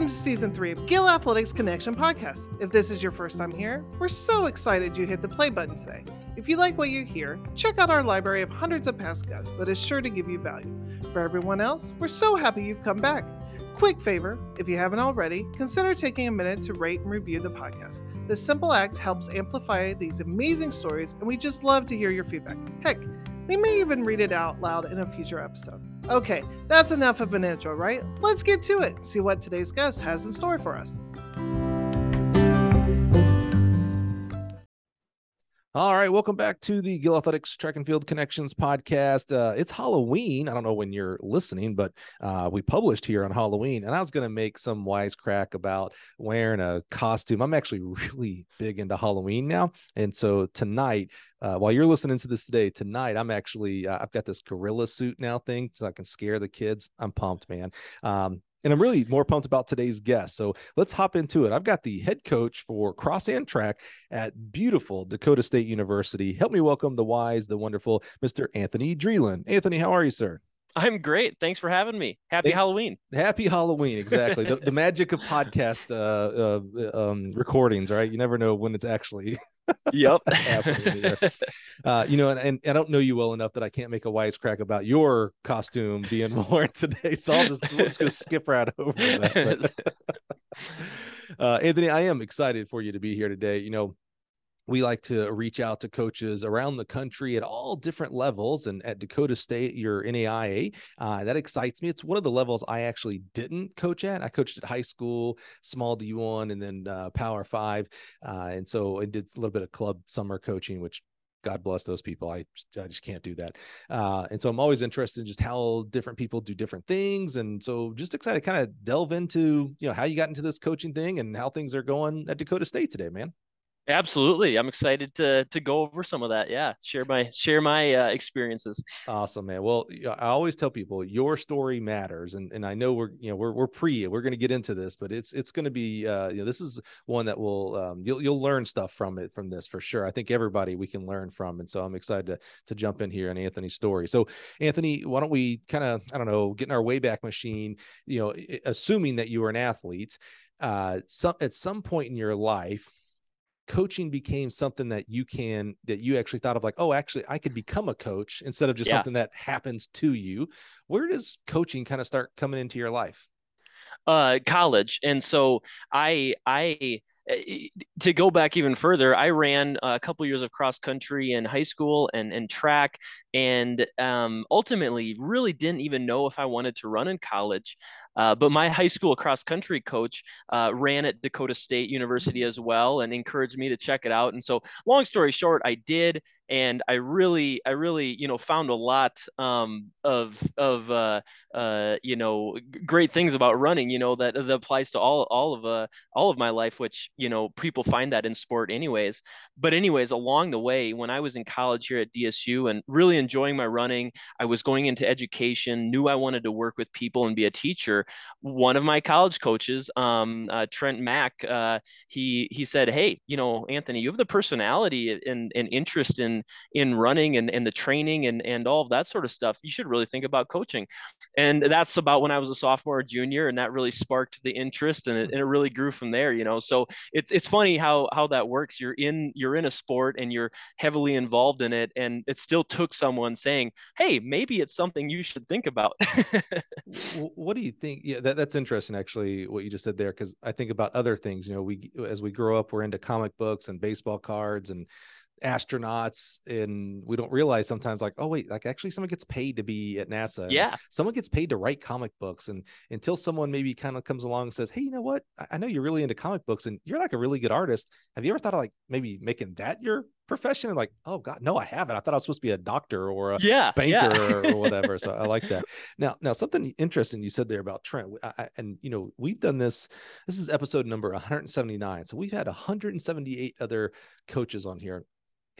Welcome to season three of Gill Athletics Connection podcast. If this is your first time here, we're so excited you hit the play button today. If you like what you hear, check out our library of hundreds of past guests that is sure to give you value. For everyone else, we're so happy you've come back. Quick favor, if you haven't already, consider taking a minute to rate and review the podcast. This simple act helps amplify these amazing stories, and we just love to hear your feedback. Heck, we may even read it out loud in a future episode. Okay, that's enough of an intro, right? Let's get to it. See what today's guest has in store for us. All right, welcome back to the Gill Athletics Track and Field Connections podcast. Uh, it's Halloween. I don't know when you're listening, but uh, we published here on Halloween, and I was going to make some wisecrack about wearing a costume. I'm actually really big into Halloween now, and so tonight, uh, while you're listening to this today, tonight I'm actually uh, I've got this gorilla suit now thing, so I can scare the kids. I'm pumped, man. Um, and I'm really more pumped about today's guest. So let's hop into it. I've got the head coach for cross and track at beautiful Dakota State University. Help me welcome the wise, the wonderful Mr. Anthony Dreeland. Anthony, how are you, sir? I'm great. Thanks for having me. Happy hey, Halloween. Happy Halloween. Exactly. the, the, magic of podcast uh, uh, um, recordings, right? You never know when it's actually yep. uh, you know, and, and I don't know you well enough that I can't make a wisecrack about your costume being worn today. So I'll just, we'll just go skip right over that. uh, Anthony, I am excited for you to be here today. You know, we like to reach out to coaches around the country at all different levels. And at Dakota State, your NAIA, uh, that excites me. It's one of the levels I actually didn't coach at. I coached at high school, small D1, and then uh, Power Five. Uh, and so I did a little bit of club summer coaching, which God bless those people. I I just can't do that. Uh, and so I'm always interested in just how different people do different things. And so just excited to kind of delve into, you know, how you got into this coaching thing and how things are going at Dakota State today, man. Absolutely, I'm excited to to go over some of that. Yeah, share my share my uh, experiences. Awesome, man. Well, I always tell people your story matters, and and I know we're you know we're we're pre we're going to get into this, but it's it's going to be uh, you know this is one that will um, you'll you'll learn stuff from it from this for sure. I think everybody we can learn from, and so I'm excited to to jump in here on Anthony's story. So Anthony, why don't we kind of I don't know get in our wayback machine? You know, assuming that you were an athlete, uh, some at some point in your life coaching became something that you can that you actually thought of like oh actually i could become a coach instead of just yeah. something that happens to you. Where does coaching kind of start coming into your life? Uh college. And so i i to go back even further, I ran a couple years of cross country in high school and, and track, and um, ultimately really didn't even know if I wanted to run in college. Uh, but my high school cross country coach uh, ran at Dakota State University as well and encouraged me to check it out. And so, long story short, I did, and I really, I really, you know, found a lot um, of of uh, uh you know great things about running. You know that that applies to all all of uh, all of my life, which you know people find that in sport anyways. But anyways, along the way, when I was in college here at DSU and really enjoying my running, I was going into education, knew I wanted to work with people and be a teacher one of my college coaches, um, uh, Trent Mack, uh, he he said, "Hey, you know, Anthony, you have the personality and, and interest in in running and, and the training and and all of that sort of stuff. You should really think about coaching." And that's about when I was a sophomore or junior, and that really sparked the interest, and it, and it really grew from there. You know, so it's it's funny how how that works. You're in you're in a sport and you're heavily involved in it, and it still took someone saying, "Hey, maybe it's something you should think about." what do you think? yeah that, that's interesting actually what you just said there because i think about other things you know we as we grow up we're into comic books and baseball cards and astronauts and we don't realize sometimes like oh wait like actually someone gets paid to be at nasa yeah. someone gets paid to write comic books and until someone maybe kind of comes along and says hey you know what? I know you're really into comic books and you're like a really good artist. Have you ever thought of like maybe making that your profession? And like oh god no i haven't. I thought i was supposed to be a doctor or a yeah, banker yeah. or whatever so i like that. Now now something interesting you said there about trent I, and you know we've done this this is episode number 179 so we've had 178 other coaches on here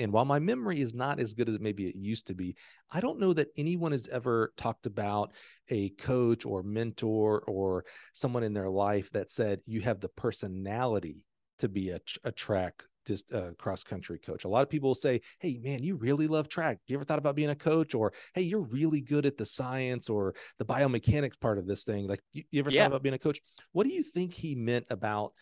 and while my memory is not as good as maybe it used to be, I don't know that anyone has ever talked about a coach or mentor or someone in their life that said, you have the personality to be a, a track just uh, cross country coach. A lot of people will say, "Hey, man, you really love track. You ever thought about being a coach?" Or, "Hey, you're really good at the science or the biomechanics part of this thing. Like, you, you ever yeah. thought about being a coach?" What do you think he meant about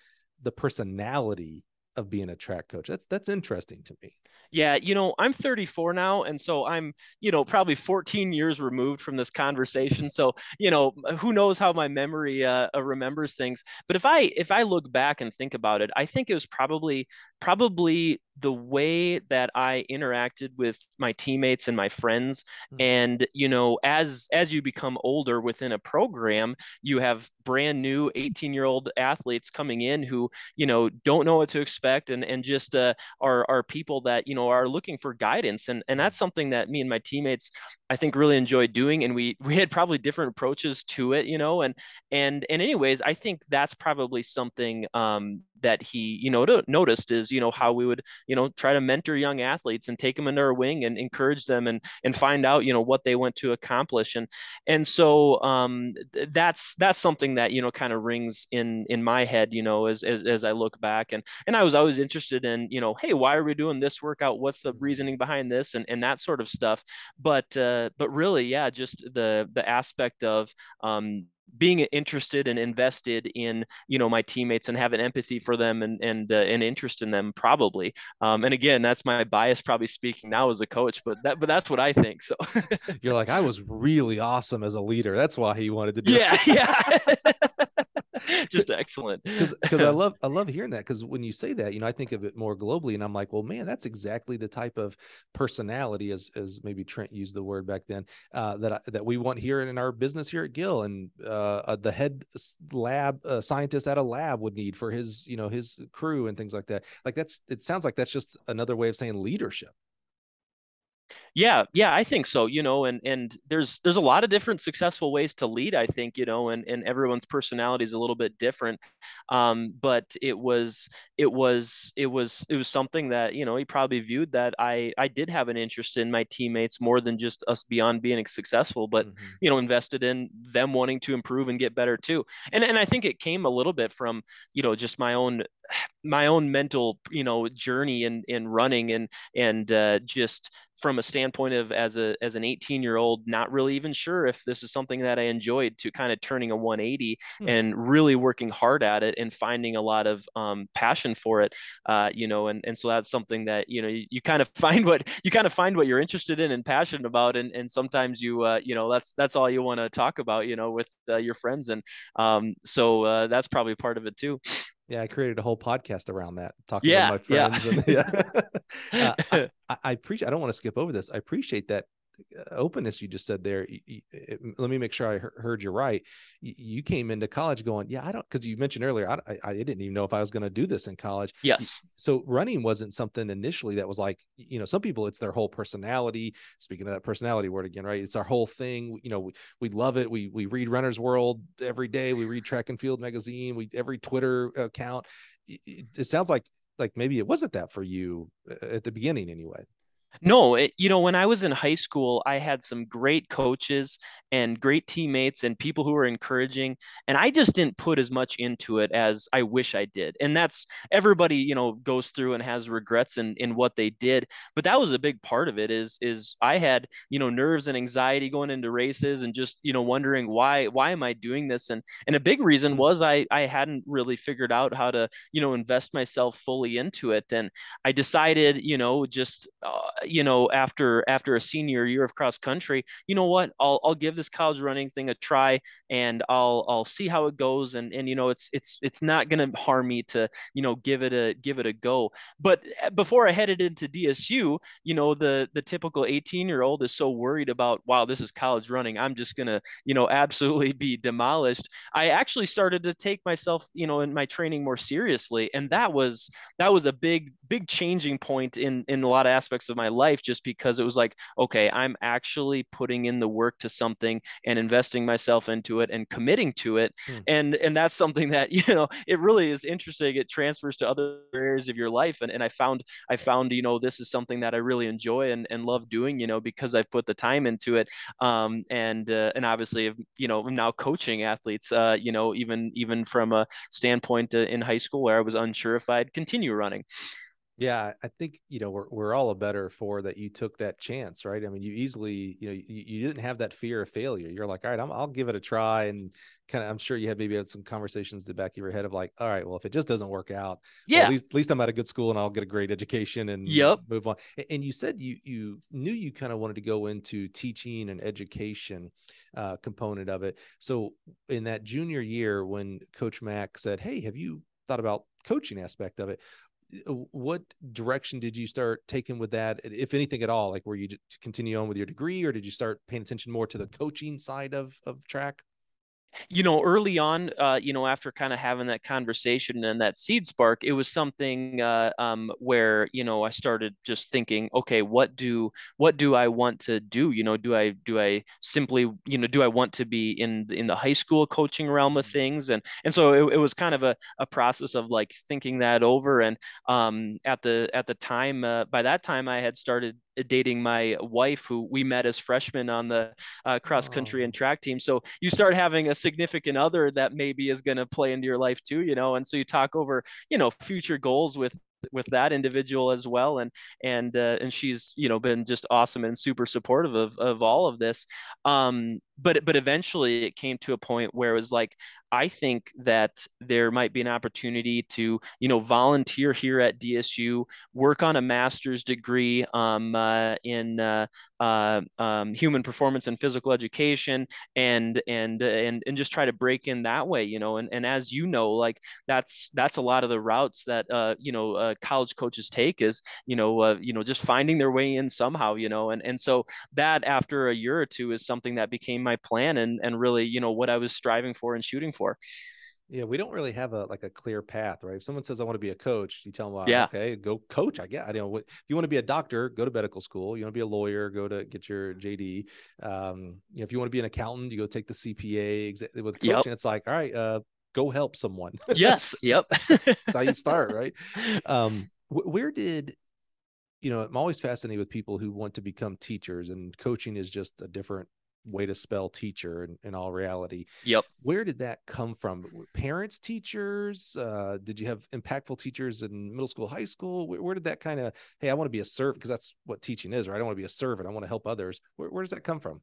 the personality of being a track coach? That's that's interesting to me. Yeah, you know, I'm 34 now, and so I'm, you know, probably 14 years removed from this conversation. So, you know, who knows how my memory uh, uh, remembers things. But if I if I look back and think about it, I think it was probably probably the way that I interacted with my teammates and my friends mm-hmm. and you know as as you become older within a program you have brand new 18 year old athletes coming in who you know don't know what to expect and and just uh, are are people that you know are looking for guidance and and that's something that me and my teammates I think really enjoyed doing and we we had probably different approaches to it you know and and and anyways I think that's probably something um that he you know noticed is you know how we would you know try to mentor young athletes and take them under our wing and encourage them and and find out you know what they want to accomplish. And and so um that's that's something that you know kind of rings in in my head you know as, as as I look back. And and I was always interested in you know hey why are we doing this workout? What's the reasoning behind this? And and that sort of stuff. But uh but really yeah just the the aspect of um being interested and invested in you know my teammates and having empathy for them and and uh, an interest in them probably. Um, and again that's my bias probably speaking now as a coach but that but that's what i think so. You're like i was really awesome as a leader. That's why he wanted to do yeah yeah just excellent. Because i love i love hearing that because when you say that you know i think of it more globally and i'm like well man that's exactly the type of personality as as maybe trent used the word back then uh, that I, that we want here in our business here at gill and uh, uh, the head lab uh, scientist at a lab would need for his you know his crew and things like that. Like that's it sounds like that's just another way of saying leadership yeah, yeah, I think so. You know, and and there's there's a lot of different successful ways to lead. I think you know, and and everyone's personality is a little bit different. Um, but it was it was it was it was something that you know he probably viewed that I I did have an interest in my teammates more than just us beyond being successful, but mm-hmm. you know invested in them wanting to improve and get better too. And and I think it came a little bit from you know just my own my own mental you know journey in in running and and uh, just from a standpoint of as a as an 18 year old not really even sure if this is something that i enjoyed to kind of turning a 180 hmm. and really working hard at it and finding a lot of um, passion for it uh, you know and, and so that's something that you know you, you, kind of find what you kind of find what you're interested in and passionate about and, and sometimes you uh, you know that's that's all you want to talk about you know with uh, your friends and um, so uh, that's probably part of it too yeah, I created a whole podcast around that, talking yeah, to my friends. Yeah. And, yeah. uh, I, I appreciate. I don't want to skip over this. I appreciate that openness you just said there let me make sure i heard you right. You came into college going yeah i don't because you mentioned earlier I, I didn't even know if i was going to do this in college. Yes. so running wasn't something initially that was like you know some people it's their whole personality. Speaking of that personality word again right it's our whole thing. You know we, we love it. We we read runner's world every day. We read track and field magazine. We every twitter account. It, it sounds like like maybe it wasn't that for you uh, at the beginning anyway no, it, you know, when I was in high school, I had some great coaches and great teammates and people who were encouraging, and I just didn't put as much into it as I wish I did. And that's everybody, you know, goes through and has regrets in in what they did. But that was a big part of it. Is is I had you know nerves and anxiety going into races and just you know wondering why why am I doing this? And and a big reason mm. was I I hadn't really figured out how to you know invest myself fully into it. And I decided you know just uh, you know, after after a senior year of cross country, you know what? I'll I'll give this college running thing a try, and I'll I'll see how it goes. And and you know, it's it's it's not gonna harm me to you know give it a give it a go. But eh, before I headed into DSU, you know, the the typical 18 year old is so worried about wow, this is college running. I'm just gonna you know absolutely be demolished. I actually started to take myself you know in my training more seriously, and that was that was a big big changing point in in a lot of aspects of my life just because it was like okay i'm actually putting in the work to something and investing myself into it and committing to it. Hmm. and and that's something that you know it really is interesting. It transfers to other areas of your life. And, and i found i found you know this is something that i really enjoy and, and love doing you know because i've put the time into it. Um and uh, and obviously you know i'm now coaching athletes uh you know even even from a standpoint uh, in high school where i was unsure if i'd continue running Yeah, I think you know we're we're all a better for that. You took that chance, right? I mean, you easily you know you, you didn't have that fear of failure. You're like, all right, I'm, I'll give it a try, and kind of I'm sure you had maybe had some conversations in the back of your head of like, all right, well, if it just doesn't work out, yeah, well, at least at least I'm at a good school and I'll get a great education and yep. move on. And you said you you knew you kind of wanted to go into teaching and education uh, component of it. So in that junior year, when Coach Mack said, "Hey, have you thought about coaching aspect of it?" Uh, what direction did you start taking with that? If anything at all like were you to continue on with your degree or did you start paying attention more to the coaching side of of track you know early on uh, you know after kind of having that conversation and that seed spark it was something uh, um, where you know i started just thinking okay what do what do i want to do you know do i do i simply you know do i want to be in in the high school coaching realm of mm-hmm. things and and so it, it was kind of a, a process of like thinking that over and um, at the at the time uh, by that time i had started dating my wife, who we met as freshmen on the uh, cross country oh. and track team. So you start having a significant other that maybe is going to play into your life too, you know. And so you talk over, you know, future goals with with that individual as well and and uh, and she's you know been just awesome and super supportive of of all of this um but but eventually it came to a point where it was like I think that there might be an opportunity to, you know, volunteer here at DSU, work on a master's degree um, uh, in uh, uh, um, human performance and physical education, and and and and just try to break in that way, you know. And and as you know, like that's that's a lot of the routes that uh, you know uh, college coaches take is, you know, uh, you know, just finding their way in somehow, you know. And and so that after a year or two is something that became my plan and and really, you know, what I was striving for and shooting for. Yeah, we don't really have a like a clear path, right? If someone says I want to be a coach, you tell them, well, yeah, okay, go coach. I get. I don't know what if you want to be a doctor, go to medical school. You want to be a lawyer, go to get your JD. Um, you know, if you want to be an accountant, you go take the CPA. With coaching, yep. it's like, all right, uh, go help someone. Yes. yep. That's how you start, right? Um, wh- where did you know? I'm always fascinated with people who want to become teachers, and coaching is just a different way to spell teacher in, in all reality. Yep. Where did that come from? Parents, teachers? Uh, did you have impactful teachers in middle school, high school? Where, where did that kind of, hey, I want to be a servant because that's what teaching is, right? I don't want to be a servant. I want to help others. Where, where does that come from?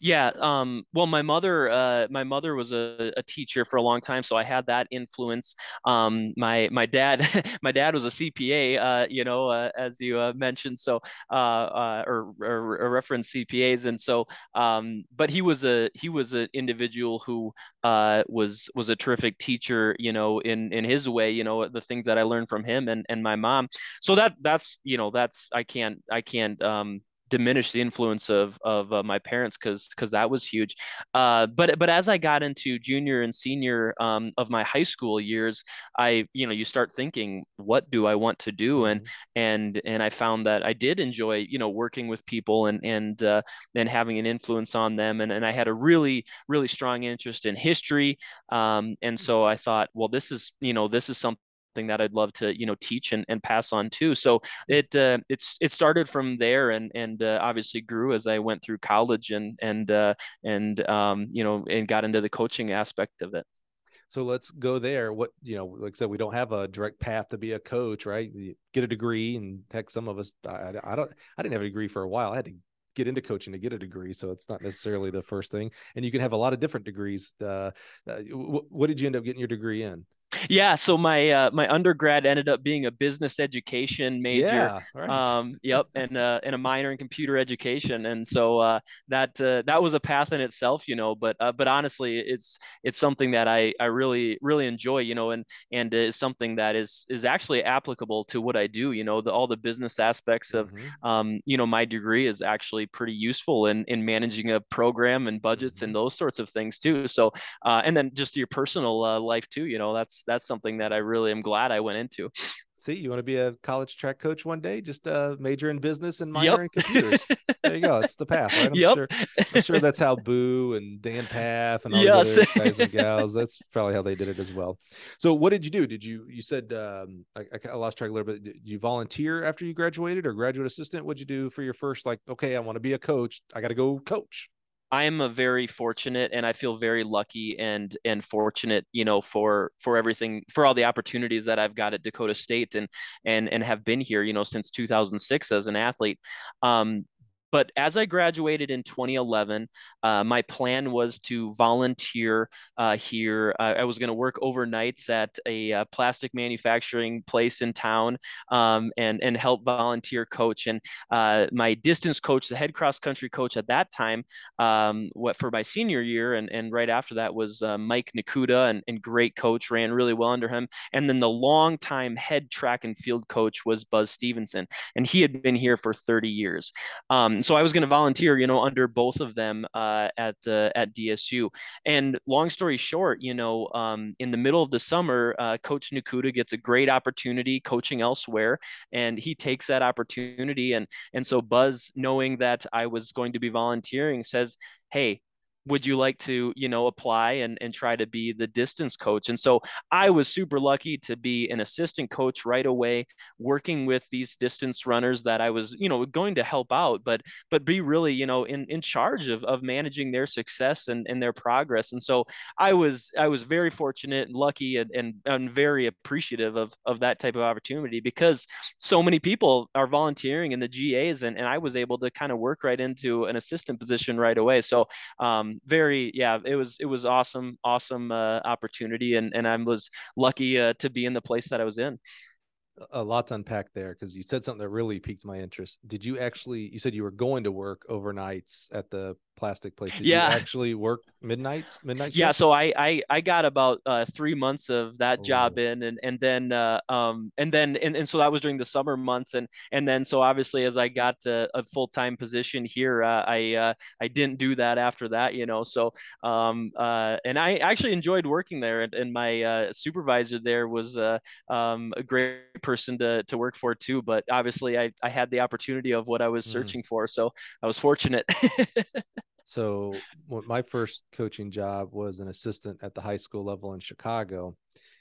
Yeah. Um, well, my mother, uh, my mother was a, a, teacher for a long time, so I had that influence. Um, my my dad, my dad was a CPA, uh, you know, uh, as you uh, mentioned, so uh, uh, or, or, or reference CPAs, and so, um, but he was a he was an individual who was was a terrific teacher, you know, in in his way, you know, the things that I learned from him and and my mom. So that that's you know that's I can't I can't um, diminish the influence of of uh, my parents because because that was huge. Uh, but but as I got into junior and senior um, of my high school years, I you know you start thinking, what do I want to do? And mm-hmm. and and I found that I did enjoy you know working with people and and uh, and having an influence on them. And and I had a really really strong interest in history. Um, and so I thought, well, this is you know this is something something that I'd love to you know teach and, and pass on too. So it uh, it's it started from there and and uh, obviously grew as I went through college and and uh, and um, you know and got into the coaching aspect of it. So let's go there. What you know, like I said, we don't have a direct path to be a coach, right? You get a degree, and heck, some of us, I, I don't, I didn't have a degree for a while. I had to get into coaching to get a degree so it's not necessarily the first thing and you can have a lot of different degrees uh, uh, what did you end up getting your degree in yeah, so my uh, my undergrad ended up being a business education major. Yeah, right. Um, yep, and uh, and a minor in computer education, and so uh, that uh, that was a path in itself, you know. But uh, but honestly, it's it's something that I I really really enjoy, you know, and and is something that is is actually applicable to what I do. You know, the all the business aspects of mm-hmm. um, you know my degree is actually pretty useful in in managing a program and budgets mm-hmm. and those sorts of things too. So uh, and then just your personal uh, life too, you know, that's that's something that I really am glad I went into. See, you want to be a college track coach one day? Just uh, major in business and minor yep. in computers. there you go. It's the path, right? I'm yep. sure. I'm sure that's how Boo and Dan Pfaff and all yes. the guys and gals. That's probably how they did it as well. So, what did you do? Did you you said um, I, I lost track a little bit? Did you volunteer after you graduated, or graduate assistant? What'd you do for your first? Like, okay, I want to be a coach. I got to go coach. I am a very fortunate and I feel very lucky and and fortunate, you know, for for everything for all the opportunities that I've got at Dakota State and and and have been here, you know, since 2006 as an athlete. Um, but as I graduated in 2011, uh, my plan was to volunteer uh, here. Uh, I was going to work overnights at a, uh, plastic manufacturing place in town um, and and help volunteer coach. And uh, my distance coach, the head cross country coach at that time, um, what for my senior year and and right after that was uh, Mike Nakuda, and, and great coach, ran really well under him. And then the longtime head track and field coach was Buzz Stevenson, and he had been here for 30 years. Um, so I was going to volunteer, you know, under both of them uh, at uh, at DSU. And long story short, you know, um, in the middle of the summer, uh, Coach Nakuda gets a great opportunity coaching elsewhere, and he takes that opportunity. And and so Buzz, knowing that I was going to be volunteering, says, "Hey, would you like to you know apply and, and try to be the distance coach? And so i was super lucky to be an assistant coach right away working with these distance runners that i was you know going to help out but but be really you know in in charge of, of managing their success and, and their progress. And so i was i was very fortunate and lucky and, and, and very appreciative of of that type of opportunity because so many people are volunteering in the gas and, and i was able to kind of work right into an assistant position right away. So um, very yeah it was it was awesome awesome uh, opportunity and and i was lucky uh, to be in the place that i was in a lot to unpack there because you said something that really piqued my interest did you actually you said you were going to work overnights at the plastic place. Did yeah. you actually work midnights, midnight? Yeah. So I, I, I got about uh, three months of that oh. job in and, and then, uh, um, and then, and, and so that was during the summer months. And, and then, so obviously as I got a, a full-time position here, uh, I, uh, I didn't do that after that, you know? So, um, uh, and I actually enjoyed working there and, and my, uh, supervisor there was, uh, um, a great person to, to work for too, but obviously I, I had the opportunity of what I was mm. searching mm. for. So I was fortunate. So my first coaching job was an assistant at the high school level in Chicago.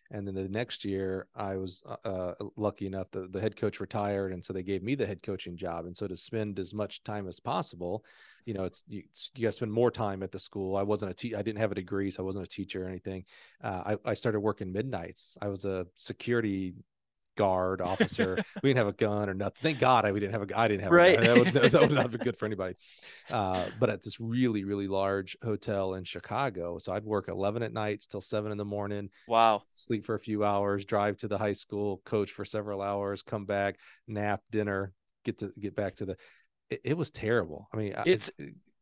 And then the next year, I was uh, uh lucky enough that the head coach retired, and so they gave me the head coaching job. And so to spend as much time as possible, you know, it's you, you got to spend more time at the school. I wasn't a te- I didn't have a degree, so I wasn't a teacher or anything. Uh, I, I started working midnights. I was a security guard officer. we didn't have a gun or nothing. Thank God I, we didn't have a I didn't have right. A that, would, that would not have been good for anybody. Uh, but at this really really large hotel in Chicago, so I'd work eleven at nights till seven in the morning. Wow. Sleep for a few hours, drive to the high school, coach for several hours, come back, nap, dinner, get to get back to the. It, it was terrible. I mean, it's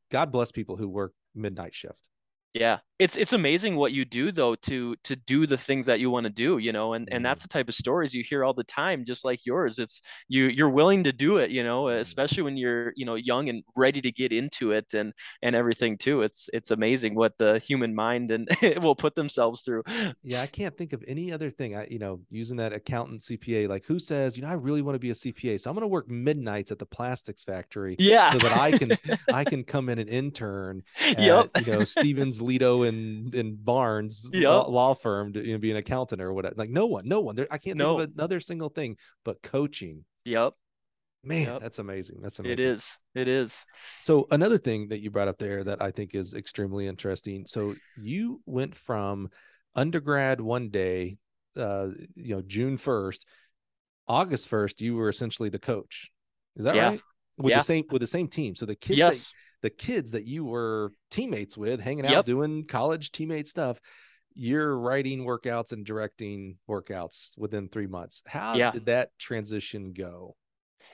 God bless people who work midnight shift. Yeah. It's it's amazing what you do though to to do the things that you want to do, you know, and and that's mm-hmm. the type of stories you hear all the time just like yours. It's you you're willing to do it, you know, mm-hmm. especially when you're, you know, young and ready to get into it and and everything too. It's it's amazing what the human mind and it will put themselves through. Yeah, I can't think of any other thing. I you know, using that accountant CPA like who says, you know, I really want to be a CPA. So I'm going to work midnights at the plastics factory yeah. so that I can I can come in and intern at, yep. you know, Stevens Lido and in Barnes yep. law, law, firm to you know, be an accountant or whatever. Like no one, no one. There, I can't no. think of another single thing but coaching. Yep. Man, yep. that's amazing. That's amazing. It is. It is. So another thing that you brought up there that I think is extremely interesting. So you went from undergrad one day, uh, you know, June first, August first, you were essentially the coach. Is that yeah. right? With yeah. the same with the same team. So the kids yes the kids that you were teammates with, hanging out, yep. doing college teammate stuff, you're writing workouts and directing workouts within three months. How yeah. did that transition go?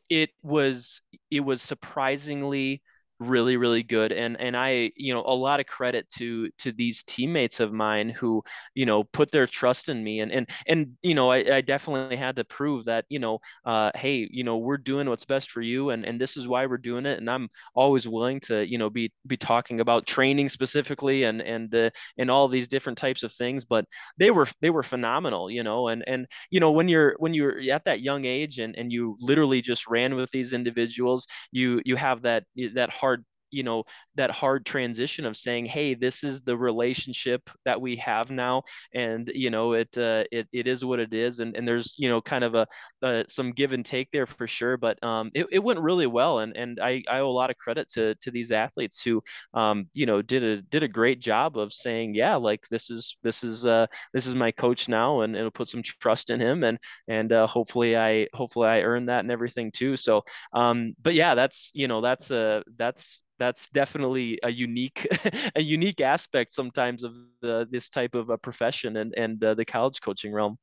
It was it was surprisingly really really good and and i you know a lot of credit to to these teammates of mine who you know put their trust in me and and and you know i, I definitely had to prove that you know uh, hey you know we're doing what's best for you and and this is why we're doing it and i'm always willing to you know be be talking about training specifically and and the and all these different types of things but they were they were phenomenal you know and and you know when you're when you're at that young age and and you literally just ran with these individuals you you have that that heart you know that hard transition of saying hey this is the relationship that we have now and you know it uh, it, it is what it is and, and there's you know kind of a, a some give and take there for sure but um it, it went really well and and I, I owe a lot of credit to to these athletes who um you know did a did a great job of saying yeah like this is this is uh this is my coach now and it'll put some trust in him and and uh, hopefully I hopefully I earn that and everything too so um but yeah that's you know that's a that's that's definitely a unique a unique aspect sometimes of the, this type of a profession and and uh, the college coaching realm.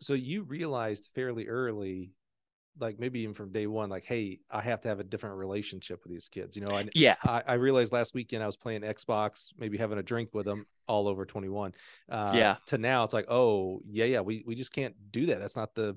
So you realized fairly early like maybe even from day one like hey i have to have a different relationship with these kids you know I, yeah. I, I realized last weekend i was playing xbox maybe having a drink with them all over 21 uh yeah. to now it's like oh yeah yeah we, we just can't do that that's not the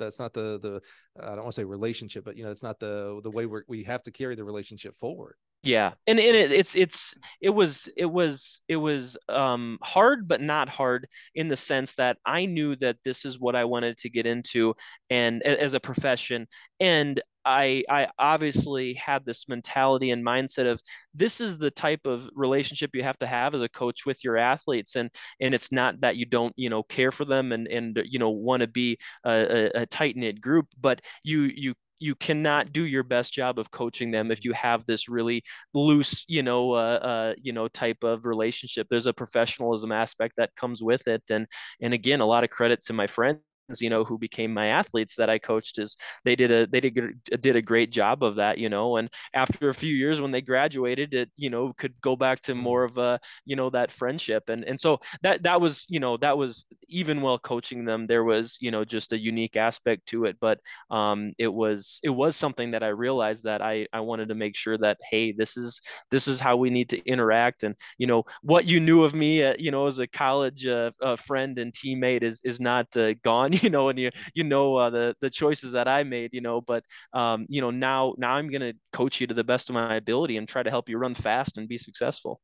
that's not the the I don't want to say relationship, but you know, it's not the the way we we have to carry the relationship forward. Yeah, and, and it, it's it's it was it was it was um, hard, but not hard in the sense that I knew that this is what I wanted to get into, and as a profession, and I I obviously had this mentality and mindset of this is the type of relationship you have to have as a coach with your athletes and and it's not that you don't you know care for them and and you know want to be a, a tight knit group but you you you cannot do your best job of coaching them if you have this really loose you know uh, uh, you know type of relationship. There's a professionalism aspect that comes with it and and again a lot of credit to my friends you know who became my athletes that I coached is they did a they did did a great job of that you know and after a few years when they graduated it you know could go back to mm-hmm. more of a you know that friendship. And and so that that was you know that was even while coaching them there was you know just a unique aspect to it. But um it was it was something that I realized that I I wanted to make sure that hey this is this is how we need to interact. And you know what you knew of me uh, you know as a college uh, uh, friend and teammate is is not uh, gone you know, and you you know uh, the the choices that I made, you know. But um, you know, now now I'm gonna coach you to the best of my ability and try to help you run fast and be successful.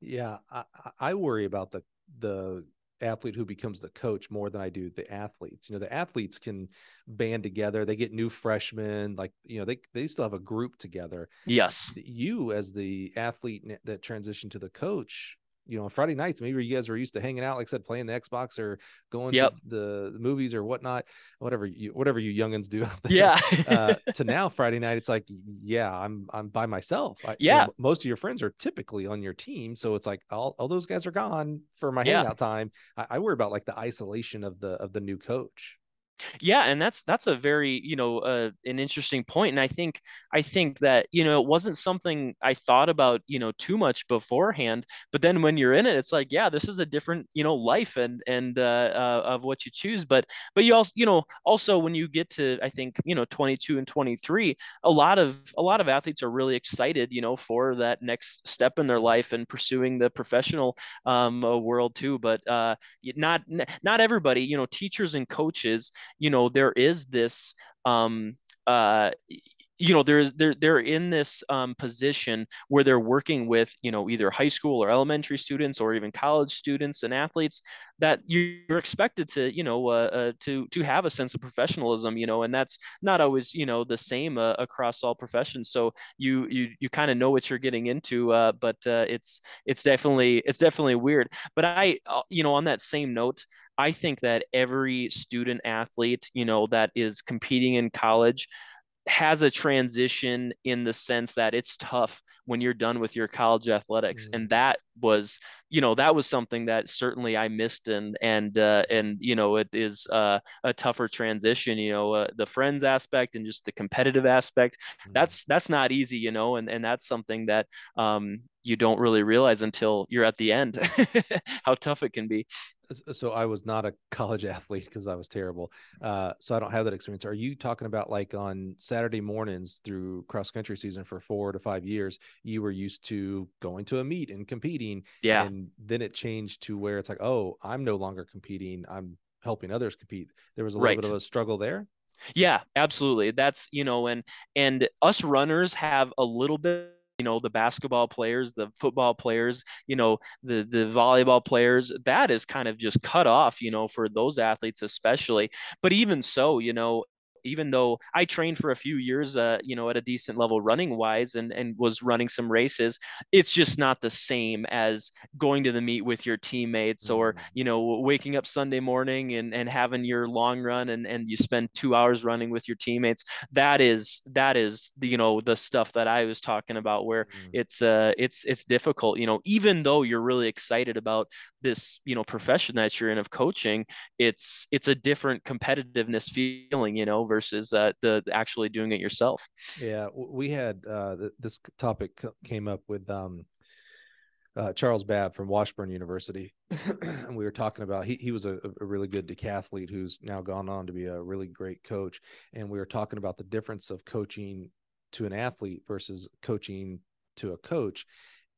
Yeah, I, I worry about the the athlete who becomes the coach more than I do the athletes. You know, the athletes can band together. They get new freshmen, like you know, they they still have a group together. Yes. You as the athlete that transitioned to the coach, you know, Friday nights, maybe you guys were used to hanging out, like I said, playing the Xbox or going yep. to the, the, movies or whatnot, whatever you whatever you youngins do. Yeah. uh, to now Friday night, it's like, yeah, I'm I'm by myself. I, yeah. You know, most of your friends are typically on your team, so it's like all, all those guys are gone for my yeah. hangout time. I, I worry about like the isolation of the of the new coach. Yeah, and that's that's a very you know uh, an interesting point, and I think I think that you know it wasn't something I thought about you know too much beforehand, but then when you're in it, it's like yeah, this is a different you know life and and uh, uh, of what you choose, but but you also you know also when you get to I think you know 22 and 23, a lot of a lot of athletes are really excited you know for that next step in their life and pursuing the professional um, uh, world too, but uh, not not everybody you know teachers and coaches you know there is this um uh you know they're they're they're in this um, position where they're working with you know either high school or elementary students or even college students and athletes that you're expected to you know uh, uh, to to have a sense of professionalism you know and that's not always you know the same uh, across all professions. So you you you kind of know what you're getting into uh, but uh, it's it's definitely it's definitely weird. But I uh, you know on that same note I think that every student athlete, you know, that is competing in college has a transition in the sense that it's tough when you're done with your college athletics mm-hmm. and that was you know that was something that certainly i missed and and uh, and you know it is uh, a tougher transition you know uh, the friends aspect and just the competitive aspect mm-hmm. that's that's not easy you know and and that's something that um you don't really realize until you're at the end how tough it can be so I was not a college athlete because I was terrible. Uh, so I don't have that experience. Are you talking about like on Saturday mornings through cross country season for four to five years, you were used to going to a meet and competing. Yeah. And then it changed to where it's like, oh, I'm no longer competing. I'm helping others compete. There was a little right. bit of a struggle there. Yeah, absolutely. That's, you know, and, and us runners have a little bit you know the basketball players the football players you know the the volleyball players that is kind of just cut off you know for those athletes especially. But even so you know even though I trained for a few years, uh, you know, at a decent level running wise and, and was running some races, it's just not the same as going to the meet with your teammates or, mm. you know, waking up Sunday morning and, and having your long run and, and you spend two hours running with your teammates. That is, that is, the, you know, the stuff that I was talking about where mm. it's, uh, it's, it's difficult, you know, even though you're really excited about this, you know, profession that you're in of coaching, it's, it's a different competitiveness feeling, you know, versus uh, the actually doing it yourself. Yeah, we had uh, this topic came up with um, uh, Charles Babb from Washburn University, and we were talking about he he was a, a, really good decathlete who's now gone on to be a really great coach, and we were talking about the difference of coaching to an athlete versus coaching to a coach,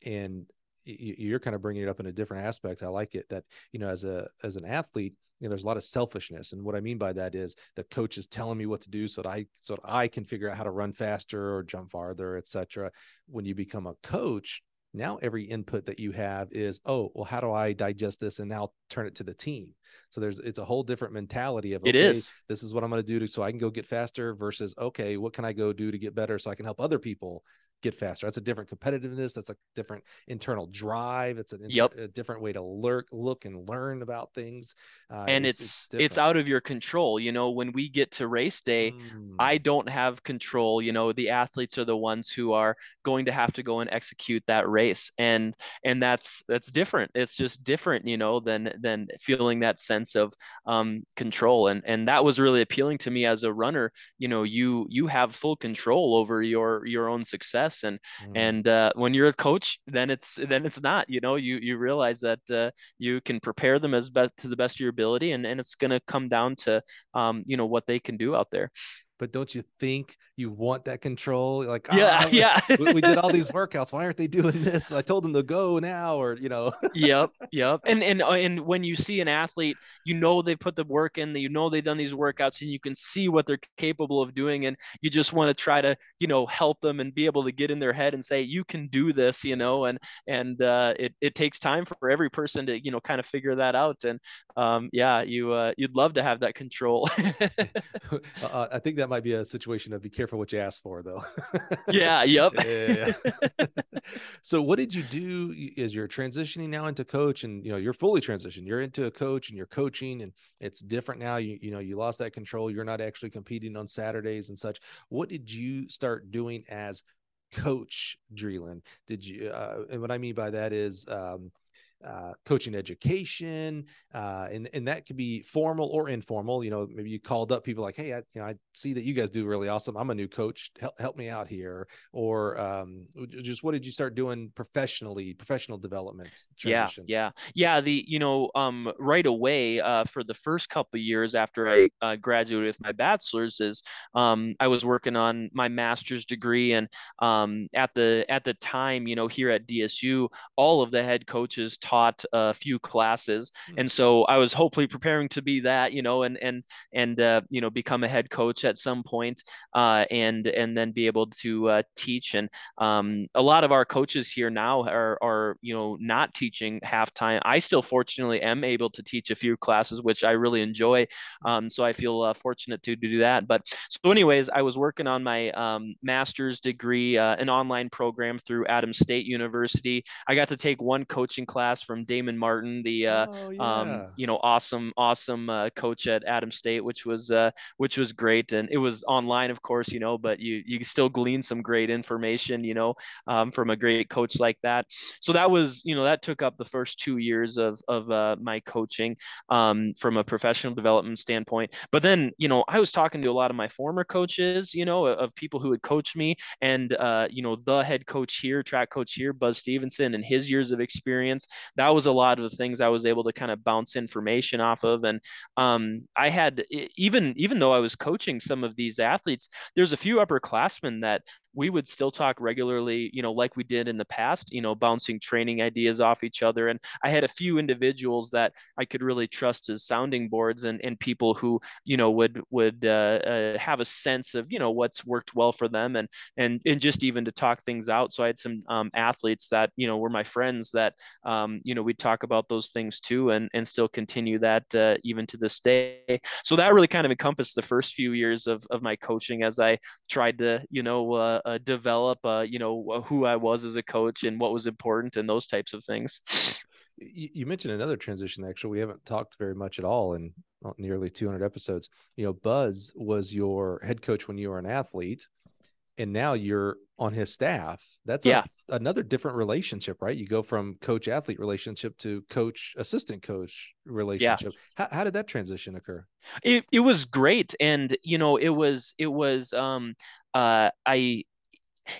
and you're kind of bringing it up in a different aspect. I like it that you know as a as an athlete you know, there's a lot of selfishness. And what I mean by that is the coach is telling me what to do so that I so that I can figure out how to run faster or jump farther, etc. When you become a coach, now every input that you have is, oh, well, how do I digest this and now turn it to the team? So there's it's a whole different mentality of okay, it is this is what I'm going to do so I can go get faster versus okay, what can I go do to get better so I can help other people get faster. That's a different competitiveness. That's a different internal drive. It's an yep. a different way to lurk, look and learn about things. Uh, and it's it's, it's, it's, out of your control. You know, when we get to race day, mm. I don't have control. You know, the athletes are the ones who are going to have to go and execute that race, and and that's that's different. It's just different, you know, than than feeling that sense of um, control. And and that was really appealing to me as a runner. You know, you you have full control over your your own success success and mm. and uh, when you're a coach then it's then it's not you know you you realize that uh, you can prepare them as best to the best of your ability and and it's going to come down to um, you know what they can do out there but don't you think you want that control? Like, yeah, oh, yeah. we, we, did all these workouts. Why aren't they doing this? I told them to go now, or you know. yep, yep. And and uh, and when you see an athlete, you know they put the work in. You know they've done these workouts, and you can see what they're capable of doing. And you just want to try to you know help them and be able to get in their head and say you can do this. You know, and and uh, it it takes time for every person to you know kind of figure that out. And um, yeah, you uh, you'd love to have that control. uh, I think that might be a situation of be careful what you ask for, though. yeah. Yep. yeah. so, what did you do? Is you're transitioning now into coach, and you know you're fully transitioned. You're into a coach, and you're coaching, and it's different now. You you know you lost that control. You're not actually competing on Saturdays and such. What did you start doing as coach Dreeland? Did you? Uh, and what I mean by that is. Um, uh, coaching education, uh, and and that could be formal or informal. You know, maybe you called up people like, "Hey, I, you know, I see that you guys do really awesome. I'm a new coach. Help help me out here." Or um, just what did you start doing professionally, professional development? Transition? Yeah, yeah, yeah. The you know, um, right away uh, for the first couple years after I uh, graduated with my bachelor's, is um, I was working on my master's degree, and um, at the at the time, you know, here at DSU, all of the head coaches taught a few classes, mm-hmm. and so I was hopefully preparing to be that, you know, and and and uh, you know become a head coach at some point, uh, and and then be able to uh, teach. And um, a lot of our coaches here now are are you know not teaching half time. I still fortunately am able to teach a few classes, which I really enjoy. Um, so I feel uh, fortunate to, to do that. But so, anyways, I was working on my um, master's degree, uh, an online program through Adams State University. I got to take one coaching class class from Damon Martin, the uh, oh, um, yeah. um, you know awesome awesome uh, coach at Adams State, which was uh, which was great, and it was online, of course, you know, but you you still glean some great information, you know, um, from a great coach like that. So that was you know that took up the first two years of of uh, my coaching um, from a professional development standpoint. But then you know I was talking to a lot of my former coaches, you know, of people who had coached me, and uh, you know the head coach here, track coach here, Buzz Stevenson, and his years of experience that was a lot of the things I was able to kind of bounce information off of. And um, I had even even though I was coaching some of these athletes, there's a few upperclassmen that we would still talk regularly, you know, like we did in the past, you know, bouncing training ideas off each other. And I had a few individuals that I could really trust as sounding boards and, and people who, you know, would, would uh, uh, have a sense of, you know, what's worked well for them and, and, and just even to talk things out. So I had some um, athletes that, you know, were my friends that, um, you know, we'd talk about those things too and, and still continue that uh, even to this day. So that really kind of encompassed the first few years of, of my coaching as I tried to, you know, uh, uh, develop, uh, you know, who I was as a coach and what was important and those types of things. You, mentioned another transition. Actually, we haven't talked very much at all in nearly 200 episodes. You know, Buzz was your head coach when you were an athlete, and now you're on his staff. That's yeah. A, another different relationship, right? You go from coach athlete relationship to coach assistant coach relationship. Yeah. How, how did that transition occur? It, it was great. And, you know, it was, it was, um, uh, I,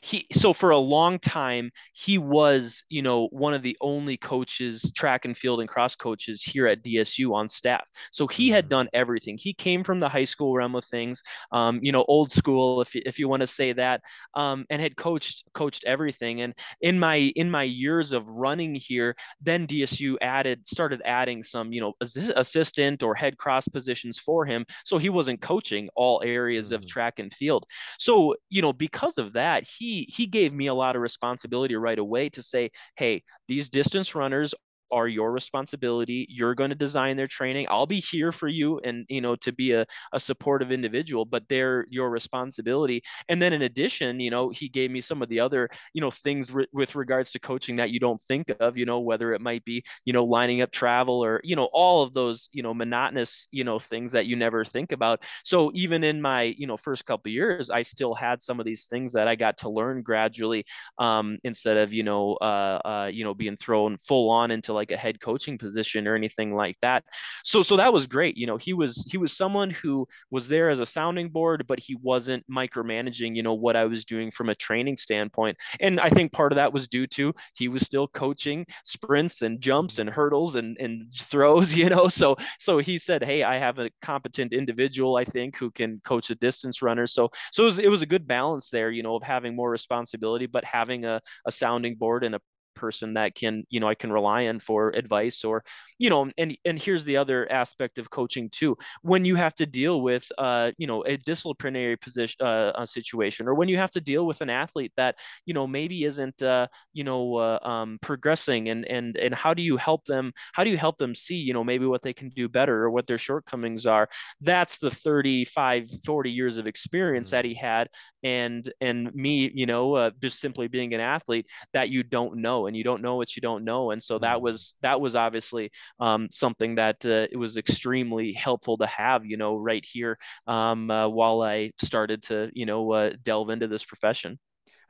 he so for a long time he was you know one of the only coaches track and field and cross coaches here at dsu on staff. So he had mm-hmm. done everything. He came from the high school realm of things um, you know old school if, if you want to say that um, and had coached coached everything. And in my in my years of running here then dsu added started adding some you know assistant or head cross positions for him. So he wasn't coaching all areas of mm-hmm. track and field. So you know because of that he he gave me a lot of responsibility right away to say, hey, these distance runners are your responsibility. You're going to design their training. I'll be here for you and, you know, to be a, a supportive individual, but they're your responsibility. And then in addition, you know, he gave me some of the other, you know, things re- with regards to coaching that you don't think of, you know, whether it might be, you know, lining up travel or, you know, all of those, you know, monotonous, you know, things that you never think about. So even in my, you know, first couple years, I still had some of these things that I got to learn gradually um, instead of, you know, uh, uh, you know, being thrown full on into like a head coaching position or anything like that. So so that was great. You know, he was he was someone who was there as a sounding board, but he wasn't micromanaging, you know, what I was doing from a training standpoint. And I think part of that was due to he was still coaching sprints and jumps and hurdles and and throws, you know. So so he said, "Hey, I have a competent individual I think who can coach a distance runner." So so it was, it was a good balance there, you know, of having more responsibility but having a, a sounding board and a person that can you know i can rely on for advice or you know and and here's the other aspect of coaching too. When you have to deal with uh you know a disciplinary position uh, a situation or when you have to deal with an athlete that you know maybe isn't uh you know uh, um, progressing and and and how do you help them how do you help them see you know maybe what they can do better or what their shortcomings are? That's the 35 40 years of experience mm-hmm. that he had and and me you know uh, just simply being an athlete that you don't know and you don't know what you don't know and so that mm-hmm. was that was obviously um, something that uh, it was extremely helpful to have you know right here um, uh, while i started to you know uh, delve into this profession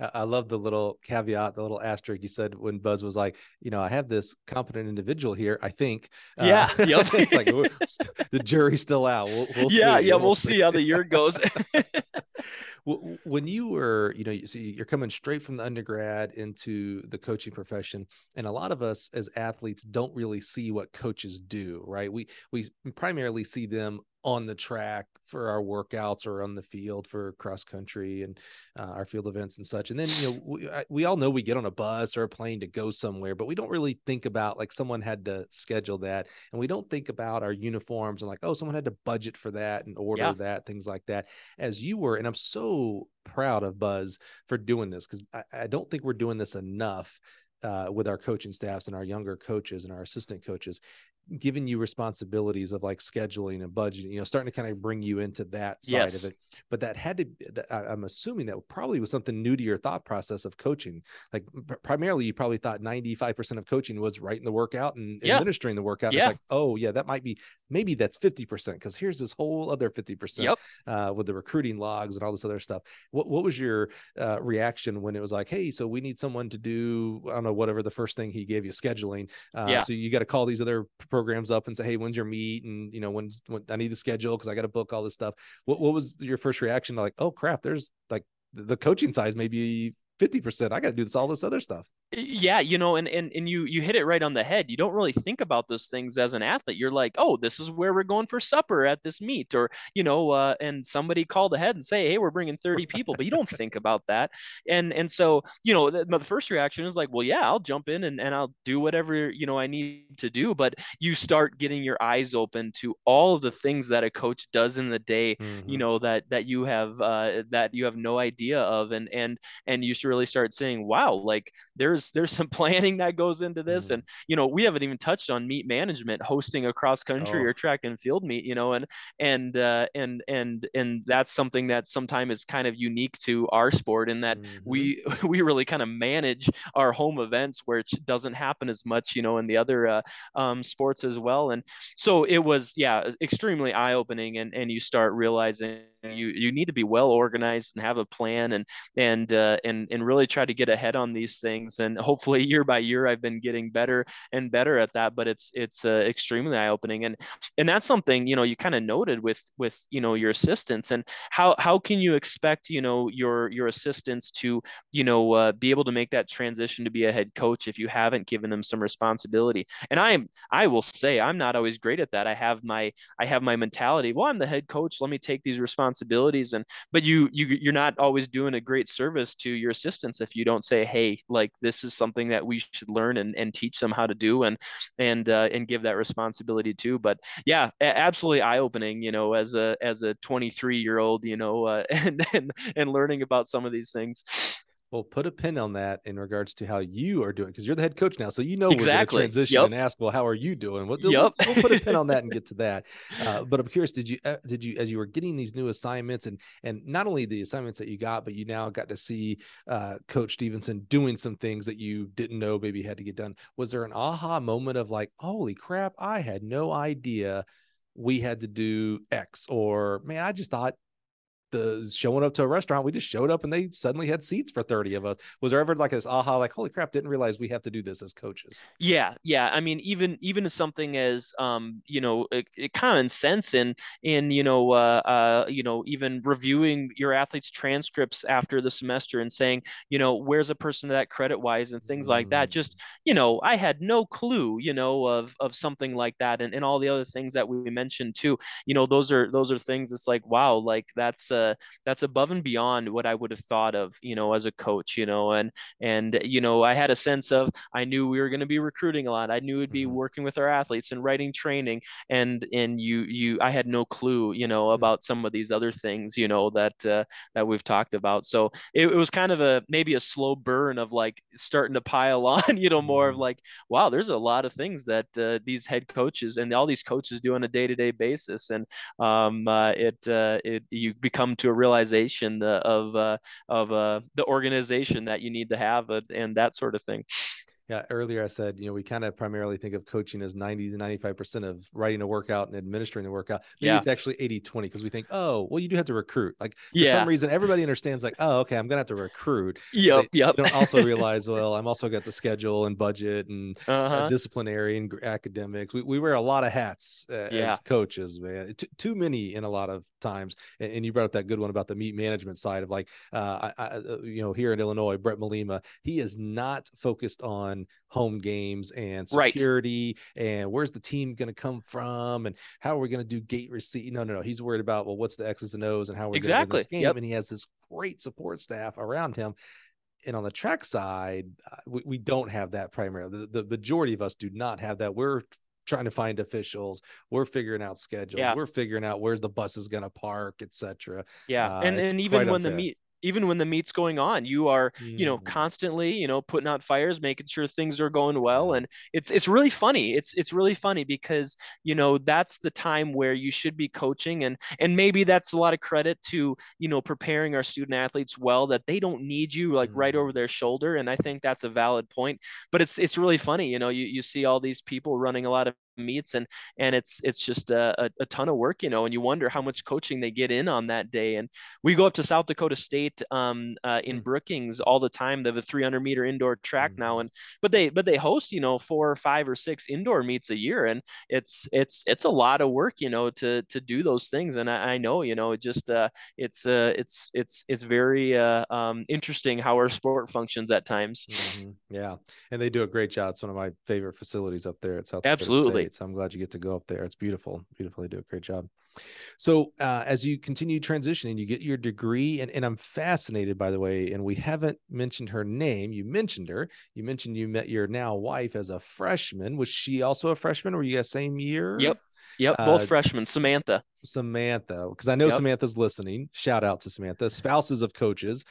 I love the little caveat, the little asterisk you said when Buzz was like, you know, I have this competent individual here. I think. Yeah. Uh, yep. it's like the jury's still out. We'll, we'll yeah. See. Yeah. We'll, we'll see. see how the year goes. when you were you know you see you're coming straight from the undergrad into the coaching profession and a lot of us as athletes don't really see what coaches do right we we primarily see them on the track for our workouts or on the field for cross country and uh, our field events and such. And then, you know, we, we all know we get on a bus or a plane to go somewhere, but we don't really think about like someone had to schedule that. And we don't think about our uniforms and like, oh, someone had to budget for that and order yeah. that, things like that, as you were. And I'm so proud of Buzz for doing this because I, I don't think we're doing this enough uh, with our coaching staffs and our younger coaches and our assistant coaches giving you responsibilities of like scheduling and budgeting, you know, starting to kind of bring you into that side yes. of it. But that had to, I'm assuming that probably was something new to your thought process of coaching. Like primarily, you probably thought 95% of coaching was writing the workout and yeah. administering the workout. Yeah. It's like, oh, yeah, that might be, maybe that's 50% because here's this whole other 50% yep. uh, with the recruiting logs and all this other stuff. What, what was your uh, reaction when it was like, hey, so we need someone to do, I don't know, whatever the first thing he gave you, scheduling. Uh, yeah. So you got to call these other programs up and say, hey, when's your meet? And you know, when's when I need the schedule because I got to book all this stuff. What what was your first reaction to like, oh crap, there's like the coaching size maybe 50%. I got to do this all this other stuff. Yeah you know and, and and you you hit it right on the head you don't really think about those things as an athlete you're like oh this is where we're going for supper at this meet or you know uh, and somebody called ahead and say hey we're bringing 30 people but you don't think about that and and so you know the, the first reaction is like well yeah i'll jump in and, and i'll do whatever you know i need to do but you start getting your eyes open to all of the things that a coach does in the day mm-hmm. you know that that you have uh, that you have no idea of and and and you should really start saying wow like there's there's there's some planning that goes into this mm-hmm. and you know we haven't even touched on meet management hosting a cross country oh. or track and field meet you know and and uh, and and and that's something that sometimes is kind of unique to our sport in that mm-hmm. we we really kind of manage our home events where it doesn't happen as much you know in the other uh, um, sports as well and so it was yeah extremely eye-opening and and you start realizing you you need to be well organized and have a plan and and uh, and and really try to get ahead on these things. And hopefully year by year I've been getting better and better at that but it's it's uh, extremely eye opening and and that's something you know you kind of noted with with you know your assistants. And how how can you expect you know your your assistants to you know uh, be able to make that transition to be a head coach if you haven't given them some responsibility? And I'm I will say I'm not always great at that. I have my I have my mentality well I'm the head coach. Let me take these responsibilities responsibilities and but you you you're not always doing a great service to your assistants if you don't say hey like this is something that we should learn and, and teach them how to do and and uh, and give that responsibility too. But yeah absolutely eye-opening you know as a as a 23 year old you know uh, and, and and learning about some of these things well, put a pin on that in regards to how you are doing because you're the head coach now, so you know exactly. we're going to transition yep. and ask, well, how are you doing? We'll, yep. we'll, we'll put a pin on that and get to that. Uh, but I'm curious, did you uh, did you as you were getting these new assignments and and not only the assignments that you got, but you now got to see uh, Coach Stevenson doing some things that you didn't know maybe had to get done. Was there an aha moment of like, holy crap, I had no idea we had to do X, or man, I just thought the showing up to a restaurant, we just showed up and they suddenly had seats for 30 of us. Was there ever like this aha, like, holy crap, didn't realize we have to do this as coaches? Yeah. Yeah. I mean, even, even something as, um, you know, a, a common sense in, in, you know, uh, uh, you know, even reviewing your athletes transcripts after the semester and saying, you know, where's a person that credit wise and things mm. like that. Just, mm. you know, I had no clue, you know, of, of something like that. And, and all the other things that we mentioned too, you know, those are, those are things it's like, wow, like that's, uh, uh, that's above and beyond what I would have thought of, you know, as a coach, you know, and and you know, I had a sense of I knew we were going to be recruiting a lot. I knew we'd be mm-hmm. working with our athletes and writing training, and and you you I had no clue, you know, mm-hmm. about some of these other things, you know, that uh, that we've talked about. So it, it was kind of a maybe a slow burn of like starting to pile on, you know, more of mm-hmm. like, wow, there's a lot of things that uh, these head coaches and all these coaches do on a day to day basis, and um, uh, it uh, it you become come to a realization of uh, of uh, the organization that you need to have uh, and that sort of thing. Yeah, earlier I said, you know, we kind of primarily think of coaching as 90 to 95% of writing a workout and administering the workout. Maybe yeah. it's actually 80 20 because we think, oh, well, you do have to recruit. Like, for yeah. some reason, everybody understands, like, oh, okay, I'm going to have to recruit. Yep. They, yep. don't also realize, well, I'm also got the schedule and budget and uh, uh-huh. uh, disciplinary and academics. We, we wear a lot of hats uh, yeah. as coaches, man. T- too many in a lot of times. And, and, you brought up that good one about the meet management side of like, uh, I, I, uh, you know, here in Illinois, Bret Bielema, he is not focused on home games and security right. and where's the team going to come from and how are we going to do gate receipt no no no he's worried about well what's the x's and o's and how we're exactly. going to game yep. and he has this great support staff around him and on the track side uh, we, we don't have that primarily the, the majority of us do not have that we're trying to find officials we're figuring out schedules yeah. we're figuring out where's the bus is going to park etc yeah uh, and, and even when unfair. the meet even when the meet's going on you are mm. you know constantly you know putting out fires making sure things are going well and it's it's really funny it's it's really funny because you know that's the time where you should be coaching and and maybe that's a lot of credit to you know preparing our student athletes well that they don't need you like mm. right over their shoulder and i think that's a valid point but it's it's really funny you know you, you see all these people running a lot of meets and and it's it's just a, a, ton of work you know and you wonder how much coaching they get in on that day. And we go up to south dakota state um, uh, in mm. brookings all the time. They have a 300 meter indoor track mm. now and but they but they host you know four or five or six indoor meets a year and it's it's it's a lot of work you know to to do those things. And i, I know you know it just uh, it's uh, it's it's it's very uh, um, interesting how our sport functions at times. Mm-hmm. yeah. And they do a great job. It's one of my favorite facilities up there at south dakota absolutely State, so i'm glad you get to go up there it's beautiful beautiful they do a great job so uh, as you continue transitioning, you get your degree, and, and I'm fascinated, by the way, and we haven't mentioned her name. You mentioned her. You mentioned you met your now wife as a freshman. Was she also a freshman? Were you guys same year? Yep. Yep, both uh, freshmen. Samantha. Samantha, because I know yep. Samantha's listening. Shout out to Samantha. Spouses of coaches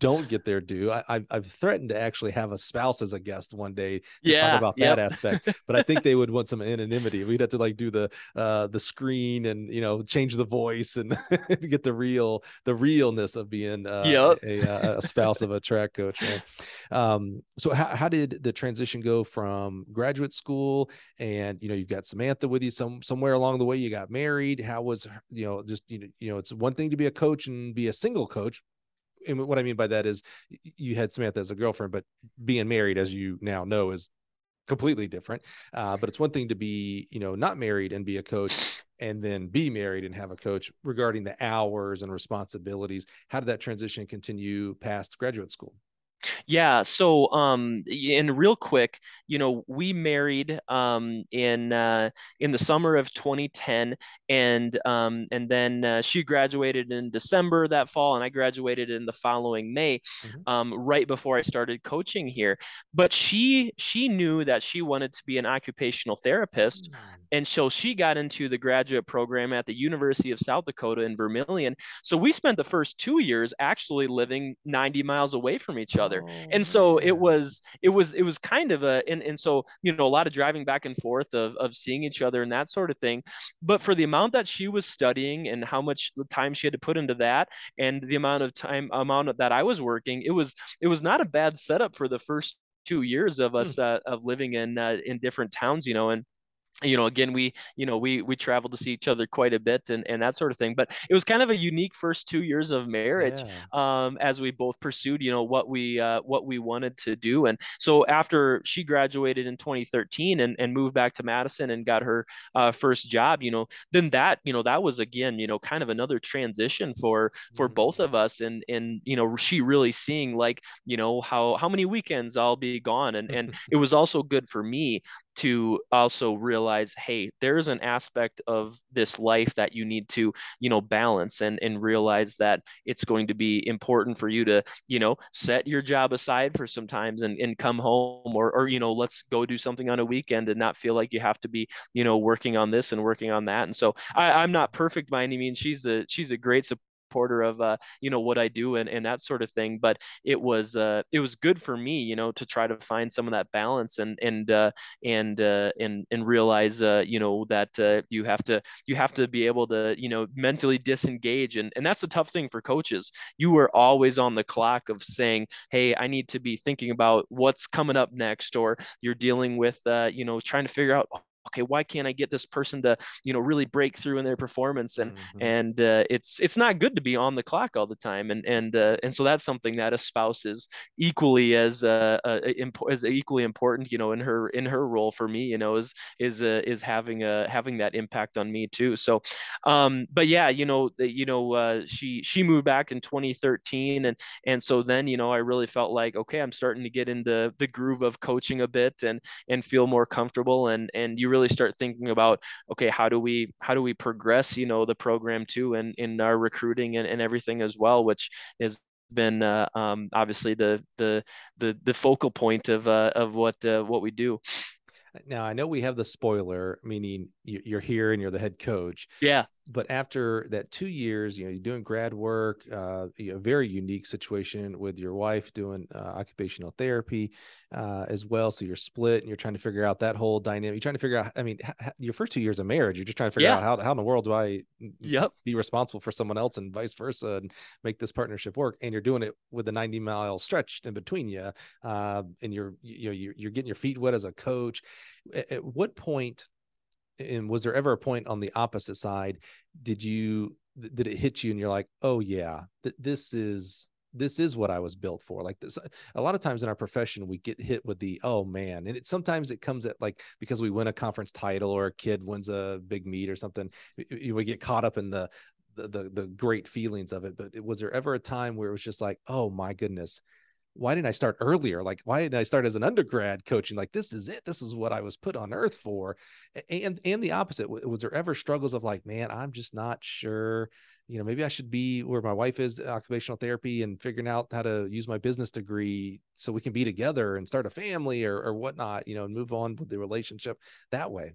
don't get their due. I, have I've threatened to actually have a spouse as a guest one day to yeah, talk about yep. that aspect, but I think they would want some anonymity. We'd have to like do the uh the screen and you know change the voice and get the real the realness of being uh, yep. a, a, spouse of a track coach. Right? Um, so how how did the transition go from graduate school and you know you've got Samantha with you some somewhere along the way you got married? How was you know just you know you know it's one thing to be a coach and be a single coach and what i mean by that is you had samantha as a girlfriend but being married as you now know is completely different. Uh, but it's one thing to be you know not married and be a coach and then be married and have a coach regarding the hours and responsibilities. How did that transition continue past graduate school yeah. So, um, and real quick, you know, we married um, in uh, in the summer of 2010, and um, and then uh, she graduated in December that fall, and I graduated in the following May, mm-hmm. um, right before I started coaching here. But she she knew that she wanted to be an occupational therapist, mm-hmm. and so she got into the graduate program at the University of South Dakota in Vermilion. So we spent the first two years actually living 90 miles away from each other, oh, and so it was it was it was kind of a and, and so you know a lot of driving back and forth of of seeing each other and that sort of thing. But for the amount that she was studying and how much time she had to put into that and the amount of time amount that I was working, it was it was not a bad setup for the first two years of us hmm. uh, of living in uh, in different towns, you know, and you know again we you know we we traveled to see each other quite a bit and and that sort of thing but it was kind of a unique first two years of marriage yeah. um as we both pursued you know what we uh what we wanted to do and so after she graduated in 2013 and and moved back to madison and got her uh first job you know then that you know that was again you know kind of another transition for for mm-hmm. both of us and and you know she really seeing like you know how how many weekends i'll be gone and and it was also good for me to also realize hey there's an aspect of this life that you need to you know balance and and realize that it's going to be important for you to you know set your job aside for some times and, and come home or or you know let's go do something on a weekend and not feel like you have to be you know working on this and working on that. And so I, i'm not perfect by any means. She's a she's a great supporter of uh, you know what I do and, and that sort of thing. But it was uh, it was good for me, you know, to try to find some of that balance and and uh, and uh, and and realize uh, you know that uh, you have to you have to be able to you know mentally disengage and and that's the tough thing for coaches. You are always on the clock of saying, hey, I need to be thinking about what's coming up next, or you're dealing with uh, you know trying to figure out okay why can't i get this person to you know really break through in their performance? And mm-hmm. and uh, it's it's not good to be on the clock all the time. And and uh, and so that's something that a spouse is equally as uh, uh as equally important you know in her in her role for me you know is is uh, is having a having that impact on me too. So um but yeah you know you know uh, she she moved back in 2013 and and so then you know I really felt like okay I'm starting to get into the groove of coaching a bit and and feel more comfortable. And and you really really start thinking about okay how do we how do we progress you know the program too and in our recruiting and, and everything as well which has been uh, um, obviously the the the the focal point of uh, of what uh, what we do. Now I know we have the spoiler, meaning you're here and you're the head coach. Yeah. But after that two years, you know, you're doing grad work, uh, you know, very unique situation with your wife doing uh, occupational therapy uh, as well. So you're split and you're trying to figure out that whole dynamic. You're trying to figure out, I mean, h- your first two years of marriage, you're just trying to figure yeah. out how, how in the world do I yep. be responsible for someone else and vice versa and make this partnership work. And you're doing it with a 90 mile stretch in between you. Uh, and you're, you know, you're, you're getting your feet wet as a coach. At, at what point and was there ever a point on the opposite side? Did you did it hit you and you're like, oh yeah, th- this is this is what I was built for. Like this, a lot of times in our profession, we get hit with the oh man, and it sometimes it comes at like because we win a conference title or a kid wins a big meet or something, we, we get caught up in the the the great feelings of it. But was there ever a time where it was just like, oh my goodness, why didn't I start earlier? Like, why didn't I start as an undergrad coaching? Like, this is it. This is what I was put on earth for. And and the opposite. Was there ever struggles of like, man, I'm just not sure. You know, maybe I should be where my wife is, occupational therapy, and figuring out how to use my business degree so we can be together and start a family or or whatnot. You know, and move on with the relationship that way.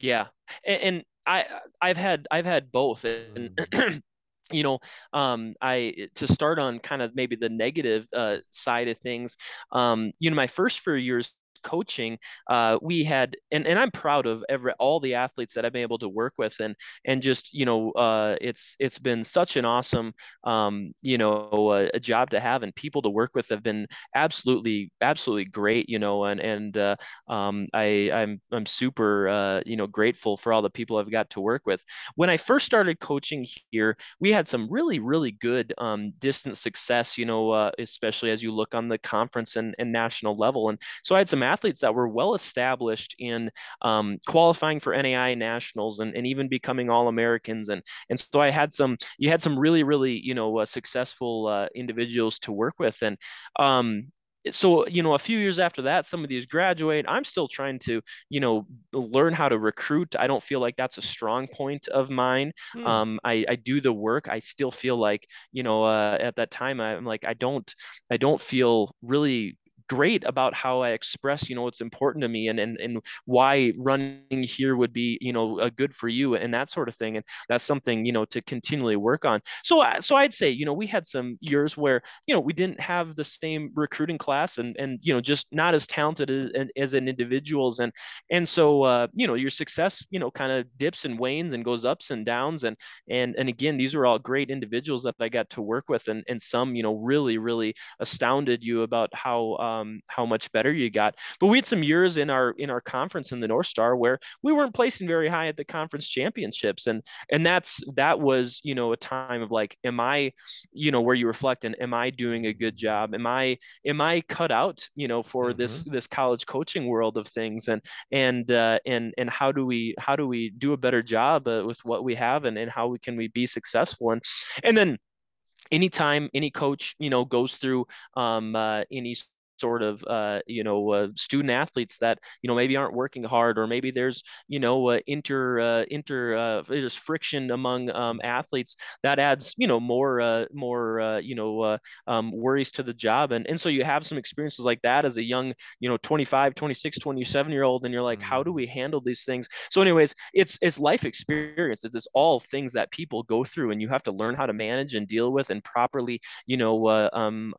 Yeah, and, and I I've had I've had both, and mm. you know um, i to start on kind of maybe the negative uh, side of things um, you know my first few years coaching, uh, we had, and, and I'm proud of every all the athletes that I've been able to work with, and and just you know, uh, it's it's been such an awesome, um, you know, a, a, job to have, and people to work with have been absolutely absolutely great, you know, and and uh, um, I I'm I'm super uh, you know grateful for all the people I've got to work with. When I first started coaching here, we had some really really good um, distance success, you know, uh, especially as you look on the conference and, and national level, and so I had some athletes that were well established in um, qualifying for NAIA nationals and, and even becoming all Americans. And, and so I had some, you had some really, really, you know, uh, successful uh, individuals to work with. And, um, so you know a few years after that some of these graduate i'm still trying to you know learn how to recruit i don't feel like that's a strong point of mine hmm. um, I, I do the work i still feel like you know uh, at that time i'm like i don't i don't feel really great about how I express, you know, what's important to me and and and why running here would be, you know, good for you and that sort of thing. And that's something, you know, to continually work on. So so I'd say, you know, we had some years where, you know, we didn't have the same recruiting class and and you know, just not as talented as, as an individuals and and so uh, you know, your success, you know, kind of dips and wanes and goes ups and downs and and and again, these are all great individuals that I got to work with and and some, you know, really really astounded you about how um, um, how much better you got. But we had some years in our in our conference in the North Star where we weren't placing very high at the conference championships, and and that's that was you know a time of like, am I, you know, where you reflect and am I doing a good job? Am I am I cut out you know for mm-hmm. this this college coaching world of things and and uh, and and how do we how do we do a better job uh, with what we have and and how we can we be successful and and then anytime any coach you know goes through um, uh, any sort of uh, you know uh, student athletes that you know maybe aren't working hard or maybe there's you know uh, inter uh, inter uh, there's friction among um, athletes that adds you know more uh, more you know um, worries to the job. And and so you have some experiences like that as a young you know 25 26 27 year old and you're like how do we handle these things? So anyways it's it's life experience. It's, it's all things that people go through and you have to learn how to manage and deal with and properly you know um,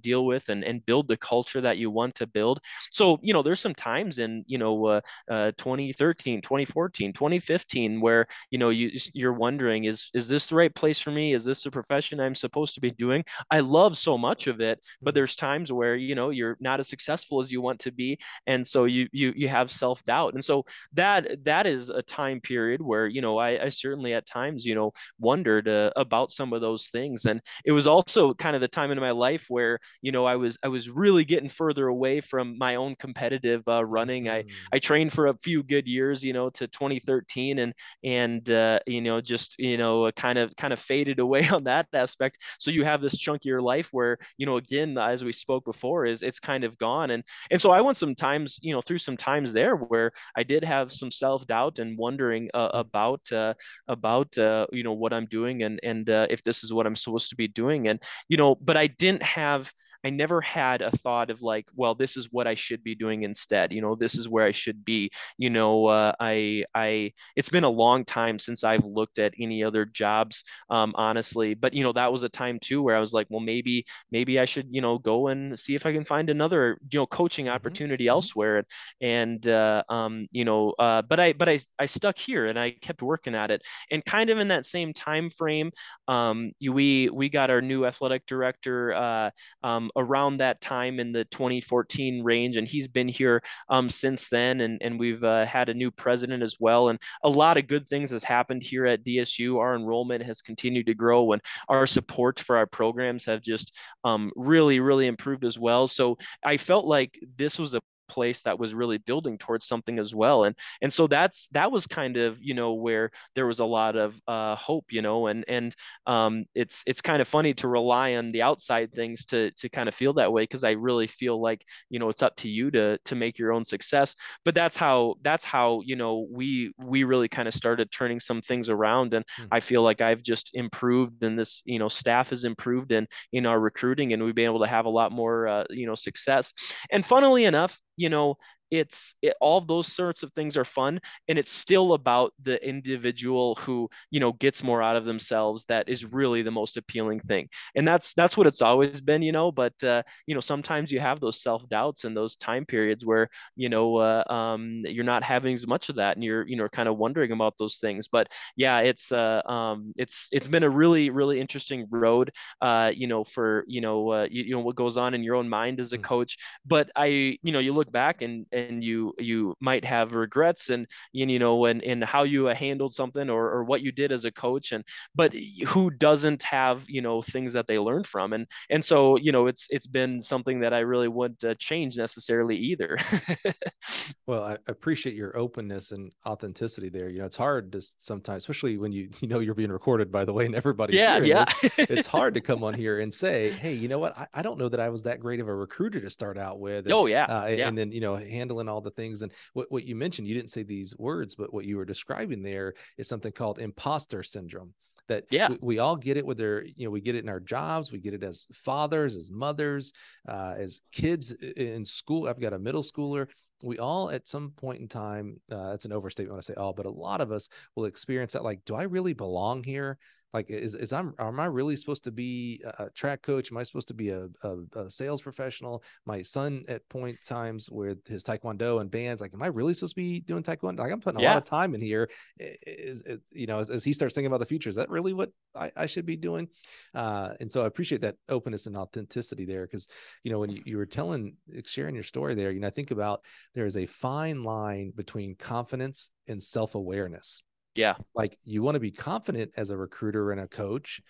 deal with and, and build the the culture that you want to build. So, you know, there's some times in, you know, uh, uh, 2013, 2014, 2015, where, you know, you, you're wondering, is, is this the right place for me? Is this the profession I'm supposed to be doing? I love so much of it, but mm-hmm. there's times where, you know, you're not as successful as you want to be. And so you, you, you have self-doubt. And so that, that is a time period where, you know, I, I certainly at times, you know, wondered uh, about some of those things. And it was also kind of the time in my life where, you know, I was, I was really really getting further away from my own competitive uh, running. I mm. I trained for a few good years, you know, to 2013, and and uh, you know just you know kind of kind of faded away on that aspect. So you have this chunk of your life where you know again as we spoke before is it's kind of gone, and and so I went some times you know through some times there where I did have some self doubt and wondering uh, about uh, about uh, you know what I'm doing and and uh, if this is what I'm supposed to be doing, and you know, but I didn't have I never had a thought of like, well, this is what I should be doing instead. You know, this is where I should be. You know, uh, I I it's been a long time since I've looked at any other jobs, um, honestly. But you know, that was a time too where I was like, well, maybe maybe I should you know go and see if I can find another you know coaching mm-hmm. opportunity mm-hmm. elsewhere. And uh, um, you know, uh, but I but I I stuck here and I kept working at it. And kind of in that same time frame, um, we we got our new athletic director uh, um, around that time in the 2014 range, and he's been here um, since then. And and we've uh, had a new president as well, and a lot of good things has happened here at DSU. Our enrollment has continued to grow, and our support for our programs have just um, really really improved as well. So I felt like this was a place that was really building towards something as well. And and so that's that was kind of you know where there was a lot of uh, hope you know and and um, it's it's kind of funny to rely on the outside things to to kind of feel that way because I really feel like you know it's up to you to to make your own success. But that's how that's how you know we we really kind of started turning some things around. And mm. I feel like I've just improved and this you know staff has improved in in our recruiting and we've been able to have a lot more uh, you know success. And funnily enough you know it's it, all those sorts of things are fun and it's still about the individual who you know gets more out of themselves that is really the most appealing thing. And that's that's what it's always been you know but uh, you know sometimes you have those self doubts and those time periods where you know uh, um, you're not having as much of that and you're you know kind of wondering about those things. But yeah it's uh, um, it's it's been a really really interesting road uh, you know for you know uh, you, you know what goes on in your own mind as a mm. coach. But I you know you look back and and you you might have regrets and you know and and how you handled something or, or what you did as a coach and but who doesn't have you know things that they learned from and and so you know it's it's been something that I really wouldn't uh, change necessarily either. well, I appreciate your openness and authenticity there. You know, it's hard to sometimes, especially when you you know you're being recorded by the way, and everybody yeah yeah this, it's hard to come on here and say, hey, you know what, I, I, don't know that I was that great of a recruiter to start out with. And, oh yeah. Uh, yeah. and then you know handling all the things and what, what you mentioned you didn't say these words but what you were describing there is something called imposter syndrome that yeah. we, we, all get it with their you know we get it in our jobs we get it as fathers as mothers uh, as kids in school i've got a middle schooler. We all at some point in time uh, that's an overstatement when i say all but a lot of us will experience that like do i really belong here like is, is i'm am i really supposed to be a track coach? Am i supposed to be a, a, a, sales professional? My son at point times with his taekwondo and bands like am i really supposed to be doing taekwondo? Like i'm putting a yeah. lot of time in here is, is, you know as, as, he starts thinking about the future is that really what i, I should be doing? Uh, and so i appreciate that openness and authenticity there because you know when you, you were telling sharing your story there you know i think about there is a fine line between confidence and self-awareness yeah. Like you want to be confident as a recruiter and a coach,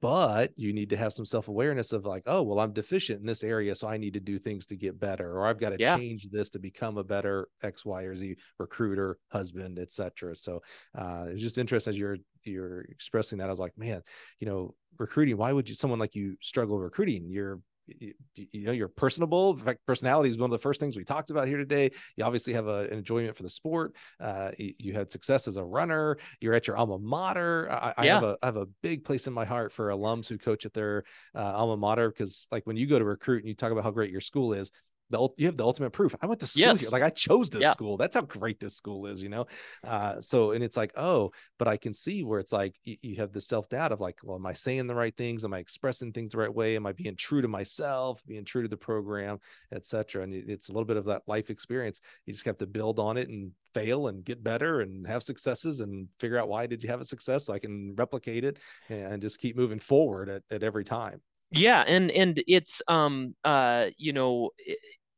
but you need to have some self-awareness of like, oh, well, I'm deficient in this area, so I need to do things to get better, or I've got to yeah. change this to become a better X, Y, or Z recruiter, husband, etc. So uh, it's just interesting as you're you're expressing that. I was like, man, you know, recruiting. Why would you someone like you struggle recruiting? You're you, you, know you're personable in fact personality is one of the first things we talked about here today. You obviously have a, an enjoyment for the sport. Uh, you, you, had success as a runner. You're at your alma mater. I, I have a I have a big place in my heart for alums who coach at their uh, alma mater because like when you go to recruit and you talk about how great your school is the you have the ultimate proof. I went to school yes. here. Like I chose this yeah. school. That's how great this school is, you know? Uh, so, and it's like, oh, but I can see where it's like, you, you have the self doubt of like, well, am I saying the right things? Am I expressing things the right way? Am I being true to myself, being true to the program, etc. And it's a little bit of that life experience. You just have to build on it and fail and get better and have successes and figure out why did you have a success so I can replicate it and just keep moving forward at, at every time yeah and and it's um uh you know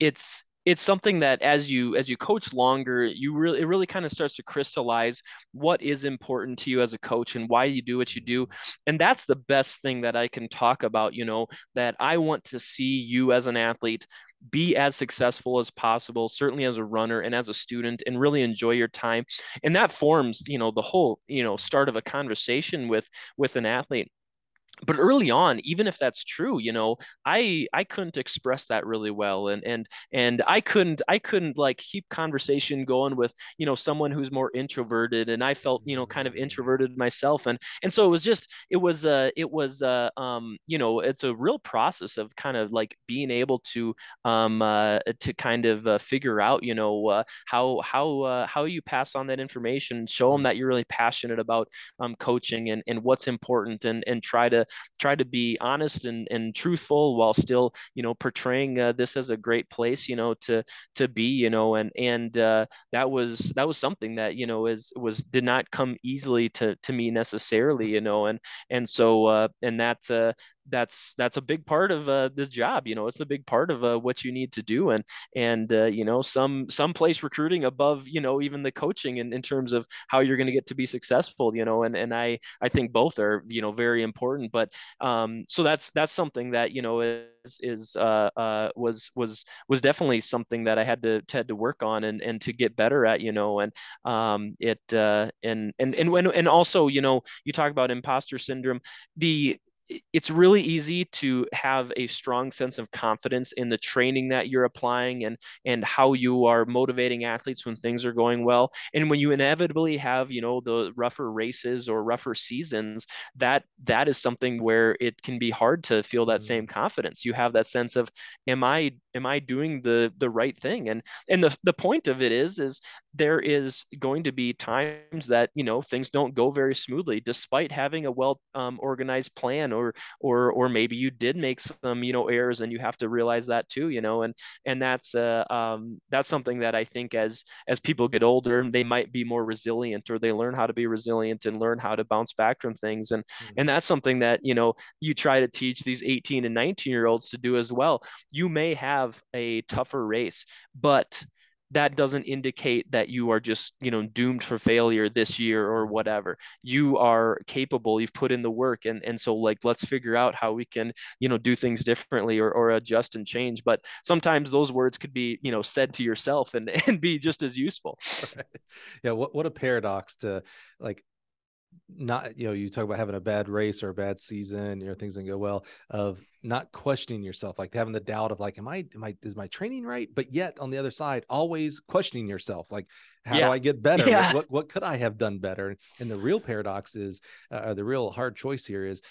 it's it's something that as you as you coach longer you really it really kind of starts to crystallize what is important to you as a coach and why you do what you do. And that's the best thing that i can talk about you know that i want to see you as an athlete be as successful as possible certainly as a runner and as a student and really enjoy your time. And that forms you know the whole you know start of a conversation with with an athlete but early on even if that's true you know i i couldn't express that really well and and and i couldn't i couldn't like keep conversation going with you know someone who's more introverted and i felt you know kind of introverted myself and and so it was just it was uh it was uh um you know it's a real process of kind of like being able to um uh to kind of uh, figure out you know uh, how how uh, how you pass on that information show them that you're really passionate about um coaching and and what's important and and try to try to be honest and, and truthful while still you know portraying uh, this as a great place you know to to be you know and and uh, that was that was something that you know is was did not come easily to to me necessarily you know and and so uh, and that's uh, that's that's a big part of uh, this job. You know, it's a big part of uh, what you need to do, and and uh, you know, some some place recruiting above you know even the coaching in, in terms of how you're going to get to be successful. You know, and and I I think both are you know very important. But um, so that's that's something that you know is is uh, uh, was was was definitely something that I had to had to work on and and to get better at. You know, and um, it uh, and and and when and also you know you talk about imposter syndrome the it's really easy to have a strong sense of confidence in the training that you're applying and and how you are motivating athletes when things are going well. And when you inevitably have you know the rougher races or rougher seasons that that is something where it can be hard to feel that same mm-hmm. confidence. You have that sense of am i am i doing the the right thing? And and the the point of it is is there is going to be times that you know things don't go very smoothly despite having a well um, organized plan or or or maybe you did make some you know errors and you have to realize that too you know and and that's uh, um, that's something that I think as as people get older they might be more resilient or they learn how to be resilient and learn how to bounce back from things and mm-hmm. and that's something that you know you try to teach these 18 and 19 year olds to do as well you may have a tougher race but that doesn't indicate that you are just you know doomed for failure this year or whatever you are capable you've put in the work and and so like let's figure out how we can you know do things differently or, or adjust and change but sometimes those words could be you know said to yourself and and be just as useful right. yeah what, what a paradox to like not you know you talk about having a bad race or a bad season you know things didn't go well of not questioning yourself like having the doubt of like am i am i is my training right but yet on the other side always questioning yourself like how yeah. do i get better yeah. what, what could i have done better and the real paradox is uh, the real hard choice here is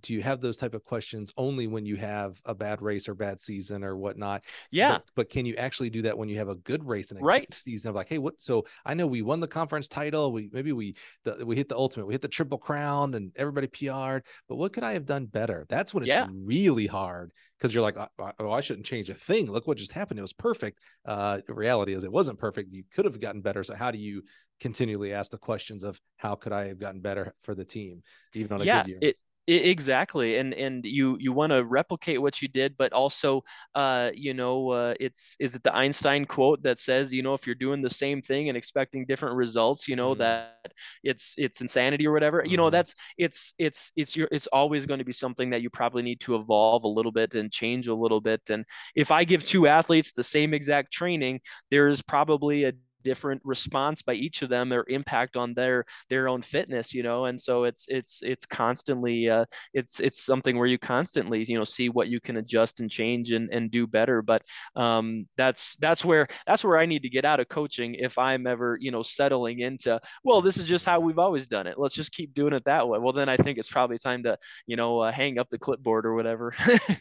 do you have those type of questions only when you have a bad race or bad season or whatnot? Yeah. But, but can you actually do that when you have a good race and a right. season of like, hey, what? So I know we won the conference title. We maybe we the, we hit the ultimate, we hit the triple crown, and everybody PR'd. But what could I have done better? That's when it's yeah. really hard because you're like, oh, I shouldn't change a thing. Look what just happened. It was perfect. Uh, the reality is, it wasn't perfect. You could have gotten better. So how do you continually ask the questions of how could I have gotten better for the team, even on a yeah, good year? It- exactly and and you you want to replicate what you did but also uh you know uh, it's is it the einstein quote that says you know if you're doing the same thing and expecting different results you know mm. that it's it's insanity or whatever mm. you know mm-hmm. that's it's it's it's your it's always going to be something that you probably need to evolve a little bit and change a little bit and if i give two athletes the same exact training there's probably a different response by each of them or impact on their their own fitness you know and so it's it's it's constantly uh, it's it's something where you constantly you know see what you can adjust and change and, and do better but um, that's that's where that's where I need to get out of coaching if I'm ever you know settling into well this is just how we've always done it. Let's just keep doing it that way. Well then I think it's probably time to you know uh, hang up the clipboard or whatever.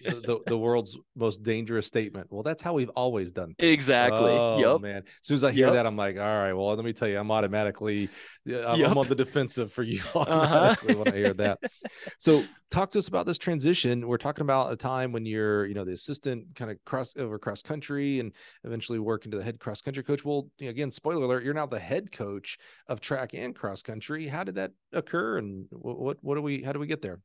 The, the world's most dangerous statement. Well that's how we've always done things. exactly. Oh, yep man. As soon as I hear yep. that I'm I'm like, all right, well, let me tell you, I'm automatically, I'm, yep. I'm on the defensive for you uh-huh. automatically uh-huh. when I hear that. so, talk to us about this transition. We're talking about a time when you're, you know, the assistant kind of cross over cross country and eventually work into the head cross country coach. Well, you know, again, spoiler alert, you're now the head coach of track and cross country. How did that occur, and what, what, what do we, how do we get there?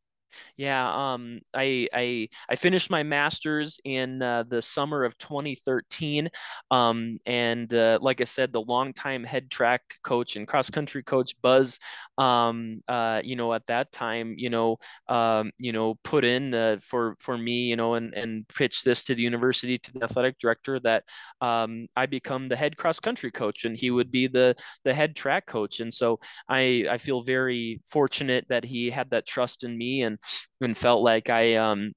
Yeah, um, I, I I finished my master's in uh, the summer of 2013, um, and uh, like I said, the longtime head track coach and cross country coach Buzz, um, uh, you know, at that time, you know, um, you know, put in uh, for for me, you know, and and pitched this to the university to the athletic director that um, I become the head cross country coach, and he would be the the head track coach, and so I I feel very fortunate that he had that trust in me and and felt like I um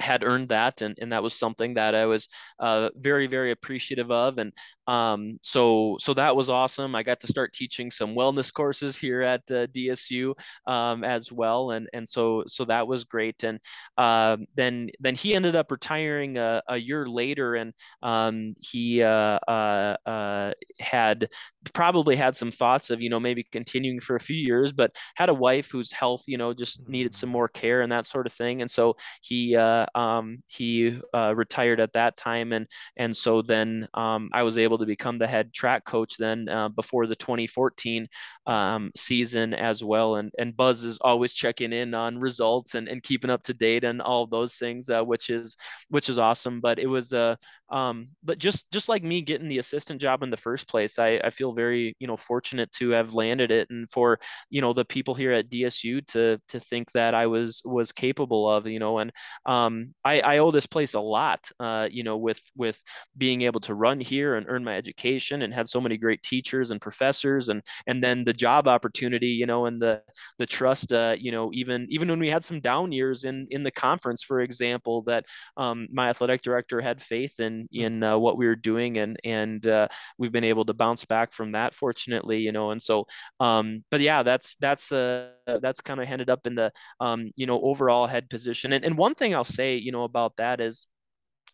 had earned that and, and that was something that i was uh, very very appreciative of and um, so so that was awesome. I got to start teaching some wellness courses here at uh, dsu um, as well and and so so that was great and uh, then then he ended up retiring a, a year later and um, he uh, uh, uh, had probably had some thoughts of you know maybe continuing for a few years but had a wife whose health you know just needed some more care and that sort of thing and so he um, he retired at that time and and so then um, i was able able to become the head track coach then uh, before the 2014 um, season as well. And and Buzz is always checking in on results and, and keeping up to date and all those things, uh, which is which is awesome. But it was a uh, um, but just just like me getting the assistant job in the first place, I, I feel very you know fortunate to have landed it, and for you know the people here at DSU to to think that I was was capable of you know, and um, I, I owe this place a lot, uh, you know, with with being able to run here and earn my education, and had so many great teachers and professors, and and then the job opportunity, you know, and the the trust, uh, you know, even even when we had some down years in in the conference, for example, that um, my athletic director had faith in in uh, what we were doing and and uh, we've been able to bounce back from that fortunately you know and so um but yeah that's that's uh that's kind of ended up in the um you know overall head position. And, and one thing i'll say you know about that is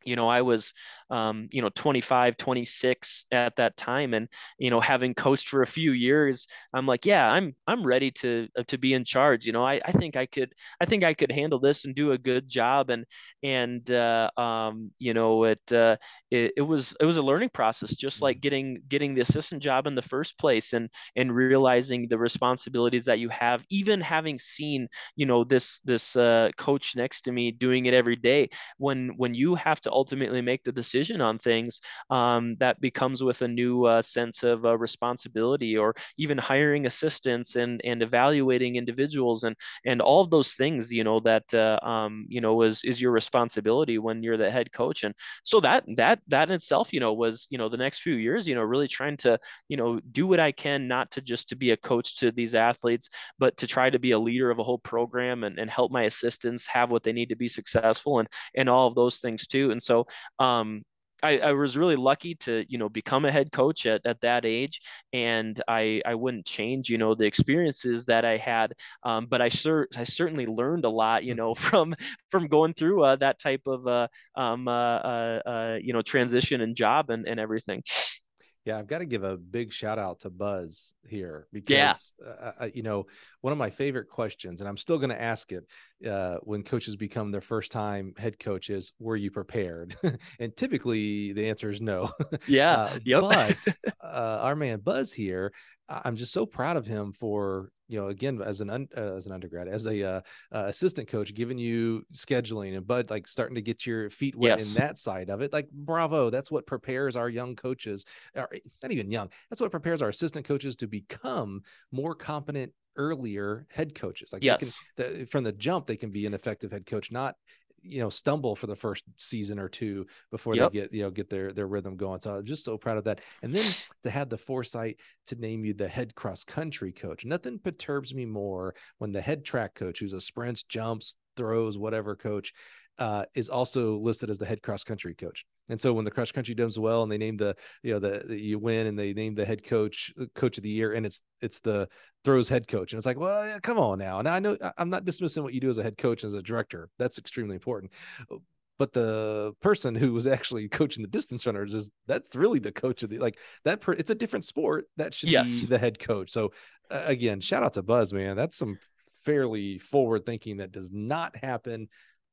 you know i was um, you know 25 26 at that time and you know having coached for a few years i'm like yeah i'm i'm ready to uh, to be in charge. You know i, I think i could i think i could handle this and do a good job and and uh, um, you know it, uh, it it was it was a learning process just like getting getting the assistant job in the first place and and realizing the responsibilities that you have even having seen you know this this uh, coach next to me doing it every day. When when you have to ultimately make the decision on things um, that becomes with a new uh, sense of uh, responsibility or even hiring assistants and and evaluating individuals and and all of those things you know that uh, um, you know is is your responsibility when you're the head coach. And so that that that in itself you know was you know the next few years you know really trying to you know do what I can not to just to be a coach to these athletes but to try to be a leader of a whole program and, and help my assistants have what they need to be successful and and all of those things too. And so um I, I, was really lucky to you know become a head coach at, at that age and I, I wouldn't change you know the experiences that I had. Um, but I, cer- I certainly learned a lot you know from from going through uh, that type of uh, um, uh, uh, uh you know transition and job and, and everything yeah, I've got to give a big shout out to Buzz here because, yeah. Uh, uh, you know, one of my favorite questions, and I'm still going to ask it uh, when coaches become their first time head coaches, were you prepared? and typically the answer is no. Yeah. uh, yep. But uh, our man Buzz here, I'm just so proud of him for you know again as an un, uh, as an undergrad as a uh, uh, assistant coach giving you scheduling and bud like starting to get your feet wet yes. in that side of it like bravo that's what prepares our young coaches or not even young that's what prepares our assistant coaches to become more competent earlier head coaches like yes. Can, the, from the jump they can be an effective head coach not you know stumble for the first season or two before yep. they get you know get their their rhythm going so i'm just so proud of that and then to have the foresight to name you the head cross country coach nothing perturbs me more when the head track coach who's a sprints jumps throws whatever coach uh, is also listed as the head cross country coach. And so when the cross country does well and they name the, you know, the, the, you win and they name the head coach, uh, coach of the year, and it's it's the throws head coach. And it's like, well, yeah, come on now. And I know I'm not dismissing what you do as a head coach as a director. That's extremely important. But the person who was actually coaching the distance runners is that's really the coach of the like that. Per, it's a different sport. That should yes. be the head coach. So uh, again, shout out to Buzz, man. That's some fairly forward thinking that does not happen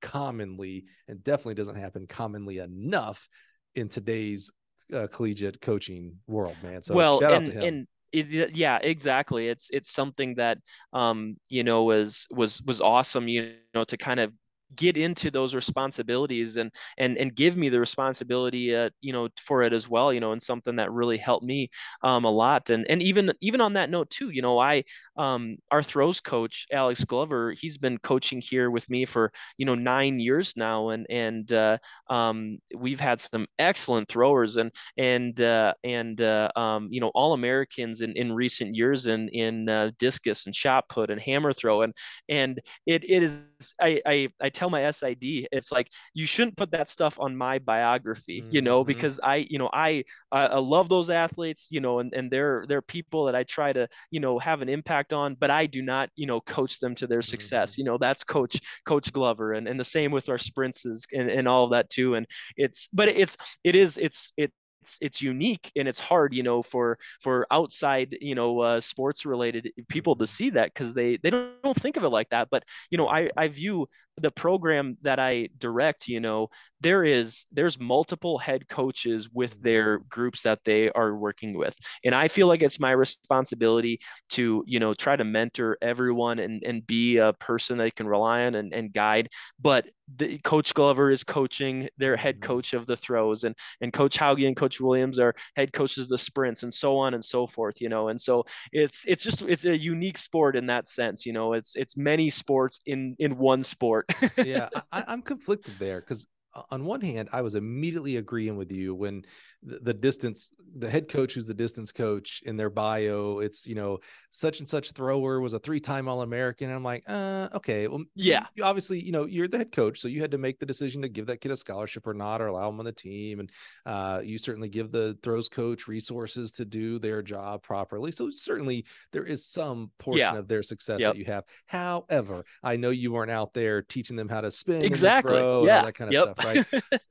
commonly and definitely doesn't happen commonly enough in today's uh, collegiate coaching world, man. So well, shout and, and it, yeah, exactly. It's it's something that um you know was was was awesome. You know to kind of get into those responsibilities and and and give me the responsibility uh, you know for it as well you know and something that really helped me um, a lot. And and even even on that note too you know i um, our throws coach alex glover he's been coaching here with me for you know nine years now. And and uh, um, we've had some excellent throwers and and uh, and uh, um, you know all americans in in recent years in in uh, discus and shot put and hammer throw. And and it, it is I, I i tell my SID, it's like you shouldn't put that stuff on my biography, mm-hmm. you know, mm-hmm. because I, you know, I, I love those athletes, you know, and, and they're they're people that I try to, you know, have an impact on, but I do not, you know, coach them to their success. Mm-hmm. You know, that's Coach Coach Glover, and and the same with our sprints and and all of that too. And it's, but it's it is it's it it's it's unique and it's hard you know for for outside you know uh, sports related people to see that because they they don't, don't think of it like that but you know i i view the program that i direct you know there is there's multiple head coaches with their groups that they are working with. And i feel like it's my responsibility to you know try to mentor everyone and and be a person they can rely on and, and guide. But the coach glover is coaching their head mm-hmm. coach of the throws. And and coach hauge and coach williams are head coaches of the sprints and so on and so forth you know. And so it's it's just it's a unique sport in that sense you know. It's it's many sports in in one sport. Yeah I, i'm conflicted there because on one hand, I was immediately agreeing with you when the, the, distance, the head coach who's the distance coach in their bio, it's, you know, such and such thrower was a three time All American. And I'm like, uh, okay. Well, yeah. You, obviously, you know, you're the head coach. So you had to make the decision to give that kid a scholarship or not, or allow him on the team. And uh, you certainly give the throws coach resources to do their job properly. So certainly there is some portion yeah. of their success yep. that you have. However, I know you weren't out there teaching them how to spin exactly. yeah. that kind of yep. stuff right?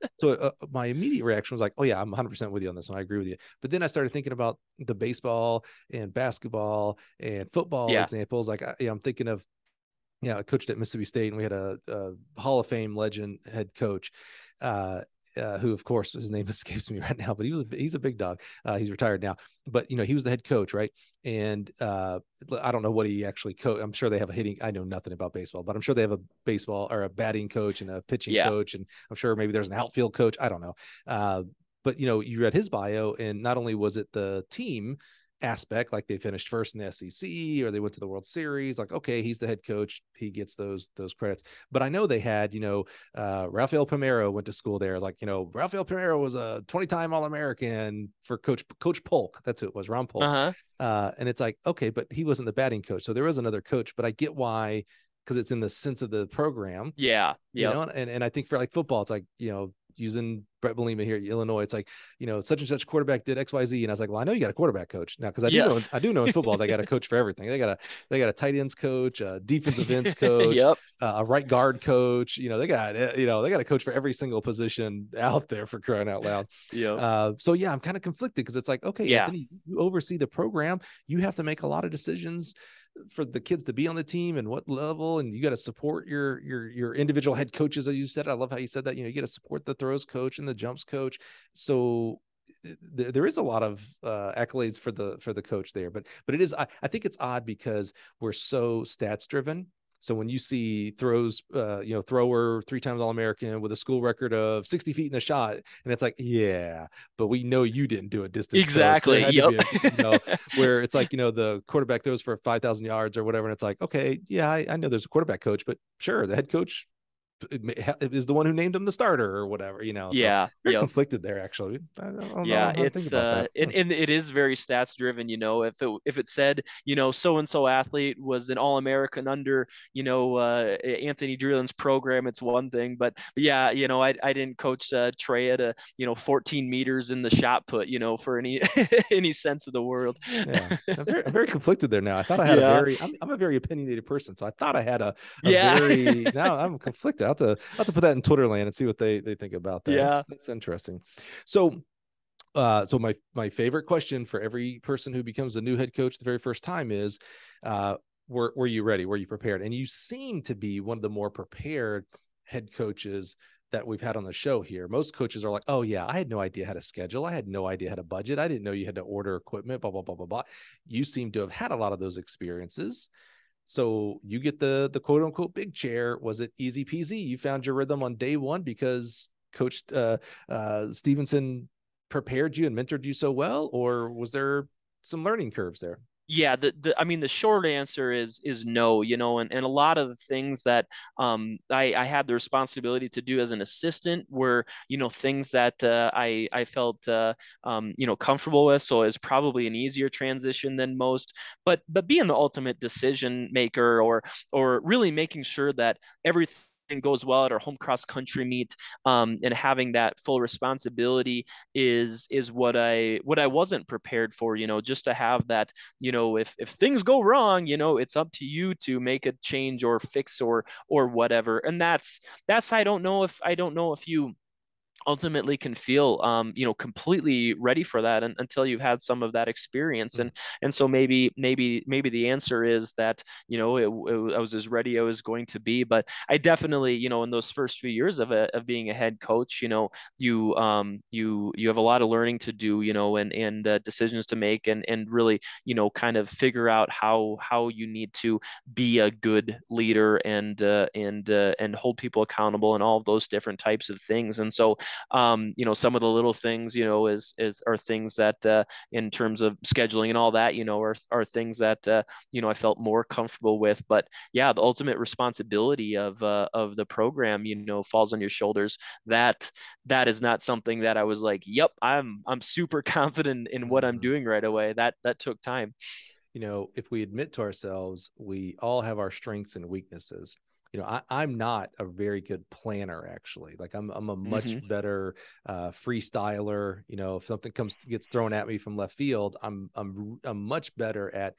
so uh, my immediate reaction was like, oh yeah, I'm 100% with you on this one. I agree with you. But then I started thinking about the baseball and basketball and football yeah. examples. Like I, you know, I'm thinking of, yeah, I coached at Mississippi State and we had a, a Hall of Fame legend head coach. Uh, uh, who of course his name escapes me right now, but he was a, he's a big dog. Uh, he's retired now, but you know he was the head coach, right? And uh, I don't know what he actually coach. I'm sure they have a hitting. I know nothing about baseball, but I'm sure they have a baseball or a batting coach and a pitching yeah. coach, and I'm sure maybe there's an outfield coach. I don't know. Uh, but you know, you read his bio, and not only was it the team aspect, like they finished first in the SEC or they went to the World Series. Like, okay, he's the head coach, he gets those those credits. But I know they had, you know, uh, Rafael Palmeiro went to school there. Like, you know, Rafael Palmeiro was a 20 time All American for Coach Coach Polk. That's who it was, Ron Polk. Uh-huh. Uh, and it's like, okay, but he wasn't the batting coach, so there was another coach. But I get why because it's in the sense of the program. Yeah. Yeah. You know, and, and I think for like football, it's like, you know, using Bret Bielema here at Illinois. It's like, you know, such and such quarterback did X, Y, Z. And I was like, well, I know you got a quarterback coach now. Cause I do yes. know, I do know in football, they got a coach for everything. They got a, they got a tight ends coach, a defensive ends coach, yep. uh, a right guard coach. You know, they got, eh, you know, they got a coach for every single position out there for crying out loud. Yeah. Uh, so yeah, I'm kind of conflicted because it's like, okay, yeah, Anthony, you oversee the program. You have to make a lot of decisions for the kids to be on the team and what level and you got to support your your your individual head coaches as you said. I love how you said that you know you got to support the throws coach and the jumps coach. So th- there is a lot of uh, accolades for the for the coach there but but it is I, I think it's odd because we're so stats driven so when you see throws, uh, you know, thrower three times All American with a school record of 60 feet in the shot, and it's like, yeah, but we know you didn't do a distance. Exactly. Yep. A, you know, where it's like, you know, the quarterback throws for 5,000 yards or whatever. And it's like, okay, yeah, I, I know there's a quarterback coach, but sure, the head coach is the one who named him the starter or whatever, you know. So yeah, yep. conflicted there actually. yeah, it's uh, it, and it is very stats driven. You know, if it if it said you know so and so athlete was an All American under you know uh, Anthony Dreeland's program, it's one thing. But, but yeah, you know, I I didn't coach uh, Trey at a you know 14 meters in the shot put, you know, for any any sense of the world. yeah, I'm very, I'm very conflicted there now. I thought I had yeah. a very I'm, I'm, a very opinionated person, so I thought I had a, a yeah. very now I'm conflicted. I have to I have to put that in Twitter land and see what they they think about that. Yeah, that's, that's interesting. So uh, so my my favorite question for every person who becomes a new head coach the very first time is, uh, were were you ready? Were you prepared? And you seem to be one of the more prepared head coaches that we've had on the show here. Most coaches are like, "Oh yeah, I had no idea how to schedule. I had no idea how to budget. I didn't know you had to order equipment." Blah blah blah blah blah. You seem to have had a lot of those experiences. So you get the the quote unquote big chair. Was it easy peasy? You found your rhythm on day one because Coach uh, uh, Stevenson prepared you and mentored you so well, or was there some learning curves there? Yeah the, the i mean the short answer is is no you know and, and a lot of the things that um i i had the responsibility to do as an assistant were you know things that uh, i i felt uh, um you know comfortable with so it's probably an easier transition than most. But but being the ultimate decision maker or or really making sure that everything goes well at our home cross country meet um, and having that full responsibility is is what i what i wasn't prepared for you know just to have that you know if if things go wrong you know it's up to you to make a change or fix or or whatever. And that's that's i don't know if i don't know if you ultimately can feel um, you know completely ready for that and, until you've had some of that experience. And and so maybe maybe maybe the answer is that you know it, it, I was as ready I was going to be. But I definitely you know in those first few years of a, of being a head coach you know you um you you have a lot of learning to do you know and and uh, decisions to make and and really you know kind of figure out how how you need to be a good leader and uh, and uh, and hold people accountable and all of those different types of things. And so um, you know, some of the little things, you know, is, is are things that uh, in terms of scheduling and all that, you know, are are things that uh, you know I felt more comfortable with. But yeah, the ultimate responsibility of uh, of the program, you know, falls on your shoulders. That that is not something that I was like, yep, I'm I'm super confident in what I'm mm-hmm. doing right away. That that took time you know, if we admit to ourselves, we all have our strengths and weaknesses you know, I, am not a very good planner actually. Like I'm, I'm a much mm-hmm. better uh, freestyler. You know, if something comes gets thrown at me from left field, I'm, I'm, I'm much better at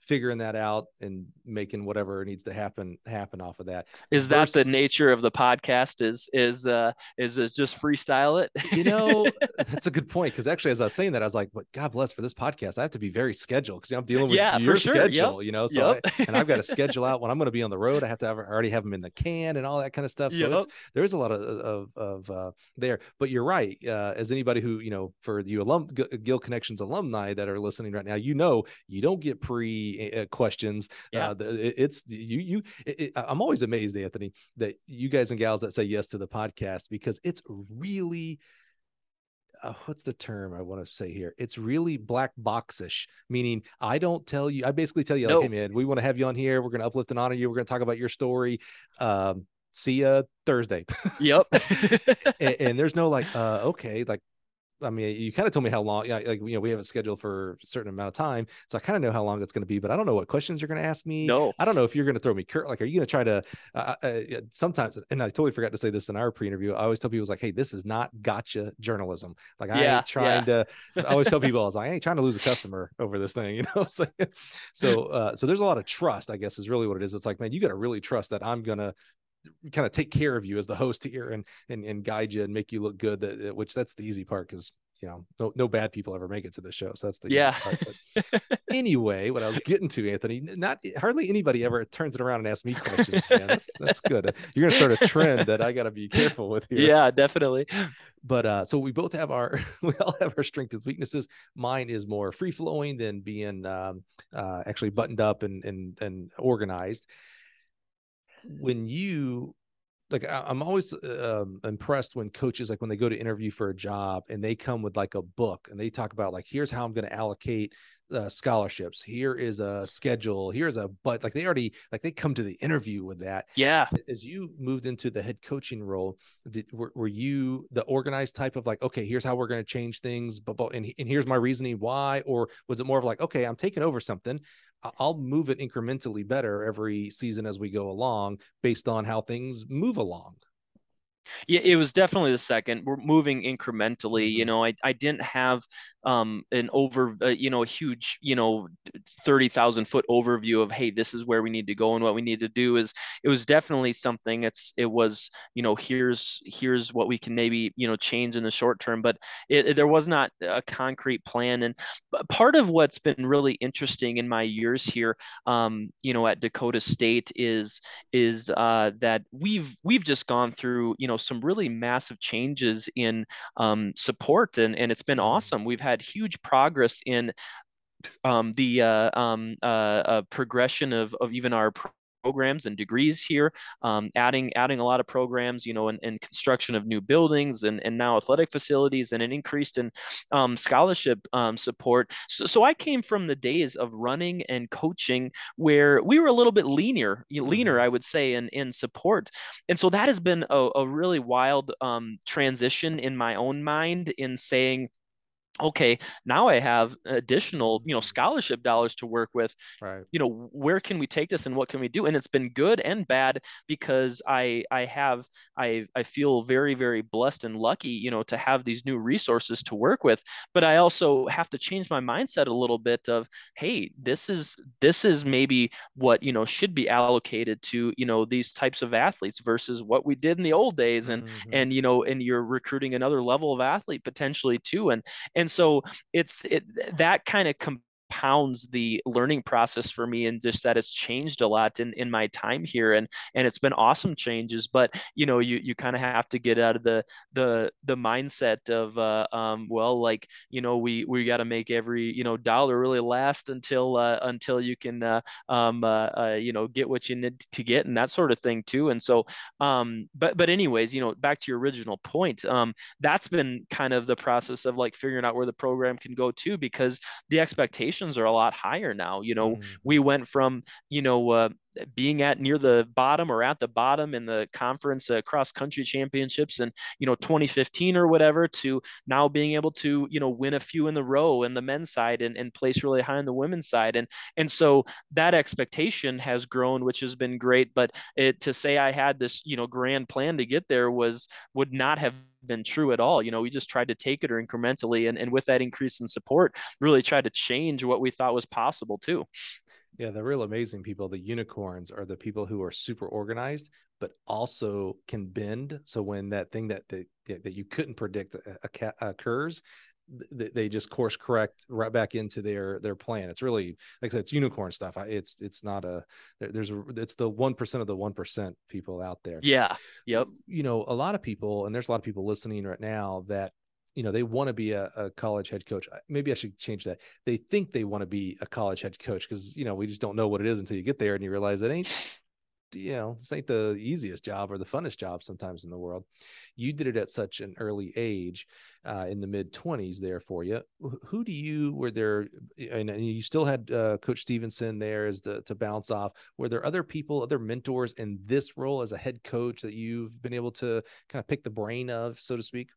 figuring that out and making whatever needs to happen happen off of that. Is Versus, that the nature of the podcast? Is is uh is is just freestyle it? you know, that's a good point because actually, as I was saying that, I was like, "But God bless for this podcast, I have to be very scheduled because I'm dealing with yeah, your sure. schedule." Yep. You know, so yep. I, and I've got to schedule out when I'm going to be on the road. I have to have, already have them in the can and all that kind of stuff. So yep. there's a lot of of, of uh, there. But you're right. Uh, as anybody who you know, for you alum Gill Connections alumni that are listening right now, you know, you don't get pre questions. Yeah. Uh, it's you, you, it, I'm always amazed, Anthony, that you guys and gals that say yes to the podcast because it's really, uh, what's the term I want to say here? It's really black boxish, meaning I don't tell you, I basically tell you, like, hey, man, we want to have you on here. We're going to uplift and honor you. We're going to talk about your story. Um, see ya Thursday. Yep. and, and, there's no like, uh, okay, like I mean, you kind of told me how long, yeah, like, you know, we have it scheduled for a certain amount of time. So I kind of know how long it's going to be, but I don't know what questions you're going to ask me. No, I don't know if you're going to throw me cur- like, are you going to try to, uh, uh, uh sometimes, and I totally forgot to say this in our pre-interview. I always tell people like, Hey, this is not gotcha journalism. Like I ain't trying yeah. to, I always tell people I was like, I ain't trying to lose a customer over this thing, you know? so, so, uh, so there's a lot of trust, I guess is really what it is. It's like, man, you got to really trust that I'm going to kind of take care of you as the host here and and, and guide you and make you look good that which that's the easy part because you know, no, no bad people ever make it to the show. So that's the yeah. anyway, what I was getting to, Anthony, not hardly anybody ever turns it around and asks me questions. Man, that's that's good. You're gonna start a trend that I got to be careful with here. Yeah, definitely. But uh, so we both have our we all have our strengths and weaknesses. Mine is more free flowing than being um, uh, actually buttoned up and and and organized. When you like I'm always um, impressed when coaches like when they go to interview for a job and they come with like a book and they talk about like here's how I'm going to allocate uh, scholarships. Here is a schedule. Here's a but like they already like they come to the interview with that. Yeah. As you moved into the head coaching role, did were, were you the organized type of like okay here's how we're going to change things, but, but and and here's my reasoning why, or was it more of like okay I'm taking over something. I'll move it incrementally better every season as we go along based on how things move along. Yeah, it was definitely the second. We're moving incrementally. You mm-hmm. know, I, I didn't have um, an over, uh, you know, a huge, you know, 30,000 foot overview of, hey, this is where we need to go and what we need to do is it was definitely something it's, it was, you know, here's, here's what we can maybe, you know, change in the short term, but it, it, there was not a concrete plan. And part of what's been really interesting in my years here, um, you know, at Dakota State is, is uh, that we've, we've just gone through, you know, some really massive changes in um, support and, and it's been mm-hmm. awesome. We've had had huge progress in um, the uh, um, uh, uh, progression of, of even our programs and degrees here, um, adding adding a lot of programs, you know, and, and construction of new buildings and, and now athletic facilities and an increase in um, scholarship um, support. So, so I came from the days of running and coaching where we were a little bit leaner, leaner, mm-hmm. I would say, in, in support. And so that has been a, a really wild um, transition in my own mind in saying, okay now i have additional you know scholarship dollars to work with. Right. You know where can we take this and what can we do? And it's been good and bad because i i have i i feel very very blessed and lucky you know to have these new resources to work with. But i also have to change my mindset a little bit of hey this is this is maybe what you know should be allocated to you know these types of athletes versus what we did in the old days and mm-hmm. and you know and you're recruiting another level of athlete potentially too. And and so it's it that kind of compounds the learning process for me and just that it's changed a lot in, in my time here and and it's been awesome changes but you know you you kind of have to get out of the the the mindset of uh, um, well like you know we we got to make every you know dollar really last until uh, until you can uh, um, uh, uh, you know get what you need to get and that sort of thing too. And so um but but anyways you know back to your original point um that's been kind of the process of like figuring out where the program can go to because the expectation expectations are a lot higher now. You know, mm. we went from, you know, uh, being at near the bottom or at the bottom in the conference uh, cross country championships and you know 2015 or whatever to now being able to you know win a few in the row in the men's side and, and place really high on the women's side and and so that expectation has grown which has been great but it to say i had this you know grand plan to get there was would not have been true at all. You know, we just tried to take it or incrementally, and, and with that increase in support, really tried to change what we thought was possible too. Yeah, the real amazing people, the unicorns, are the people who are super organized, but also can bend. So when that thing that that, that you couldn't predict uh, occurs, they just course correct right back into their their plan. It's really like I said, it's unicorn stuff. It's it's not a there's a, it's the one percent of the one percent people out there. Yeah. Yep. You know, a lot of people, and there's a lot of people listening right now that you know they want to be a, a, college head coach. Maybe i should change that. They think they want to be a college head coach because you know we just don't know what it is until you get there and you realize it ain't you know this ain't the easiest job or the funnest job sometimes in the world. You did it at such an early age uh, in the mid 20s there for you. Who do you were there and, you still had uh, coach stevenson there as the to bounce off. Were there other people other mentors in this role as a head coach that you've been able to kind of pick the brain of so to speak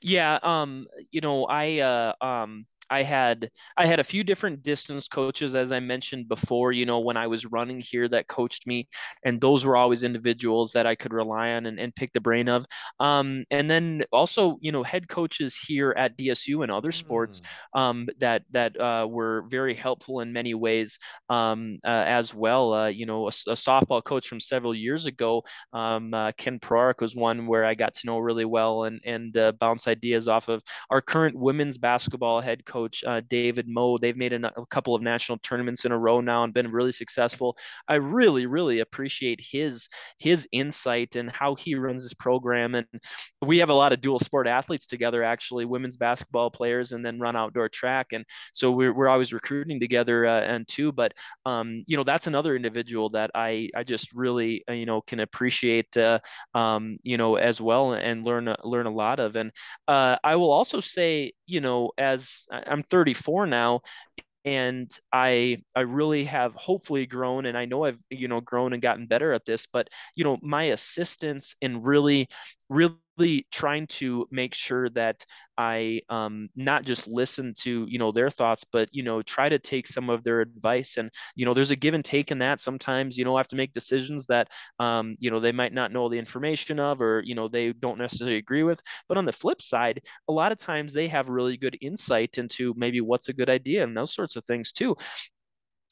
yeah um you know i uh um I had I had a few different distance coaches as I mentioned before, you know, when I was running here that coached me and those were always individuals that I could rely on and, and pick the brain of. Um, and then also, you know, head coaches here at DSU and other sports mm. um, that that uh, were very helpful in many ways um, uh, as well. Uh, you know, a, a, softball coach from several years ago, um, uh, Ken Proark was one where I got to know really well and and uh, bounce ideas off of. Our current women's basketball head coach coach uh, David Moe. They've made a, a, couple of national tournaments in a row now and been really successful. I really, really appreciate his his insight and how he runs his program. And we have a lot of dual sport athletes together, actually, women's basketball players, and then run outdoor track. And so we're we're always recruiting together uh, and too. But um, you know, that's another individual that I I just really uh, you know can appreciate uh, um, you know as well and learn learn a lot of. And uh, I will also say, you know, as I'm 34 now and i i really have hopefully grown and i know i've you know grown and gotten better at this but you know my assistance in really really trying to make sure that I um, not just listen to you know their thoughts, but you know try to take some of their advice. And you know there's a give and take in that. Sometimes you know I have to make decisions that um, you know they might not know the information of, or you know they don't necessarily agree with. But on the flip side, a lot of times they have really good insight into maybe what's a good idea and those sorts of things too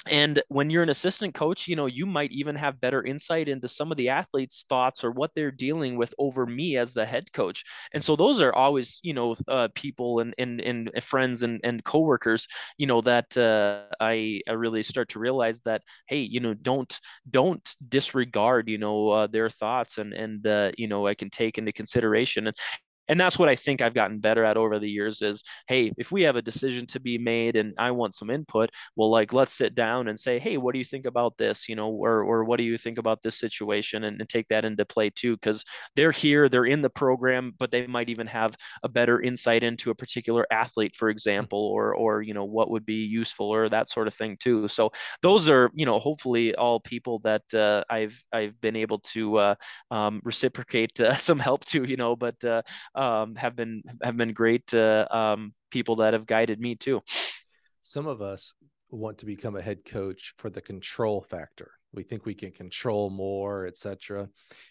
and when you're an assistant coach you know you might even have better insight into some of the athletes thoughts or what they're dealing with over me as the head coach. And so those are always you know uh, people and, and and friends and and coworkers you know that uh, I, I really start to realize that hey you know don't don't disregard you know uh, their thoughts and and uh, you know i can take into consideration. And and that's what I think I've gotten better at over the years is, hey, if we have a decision to be made and I want some input, well, like let's sit down and say, hey, what do you think about this? You know, or or what do you think about this situation, and, and take that into play too, because they're here, they're in the program, but they might even have a better insight into a particular athlete, for example, or or you know what would be useful or that sort of thing too. So those are you know hopefully all people that uh, I've I've been able to uh, um, reciprocate uh, some help to, you know, but uh, um, have been have been great uh, um, people that have guided me too. Some of us want to become a head coach for the control factor. We think we can control more, etc.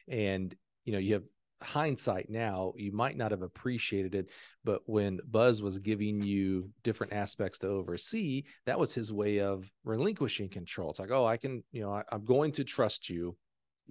And you know, you have hindsight now, you might not have appreciated it, but when Buzz was giving you different aspects to oversee, that was his way of relinquishing control. It's like, oh, I can, you know, I, I'm going to trust you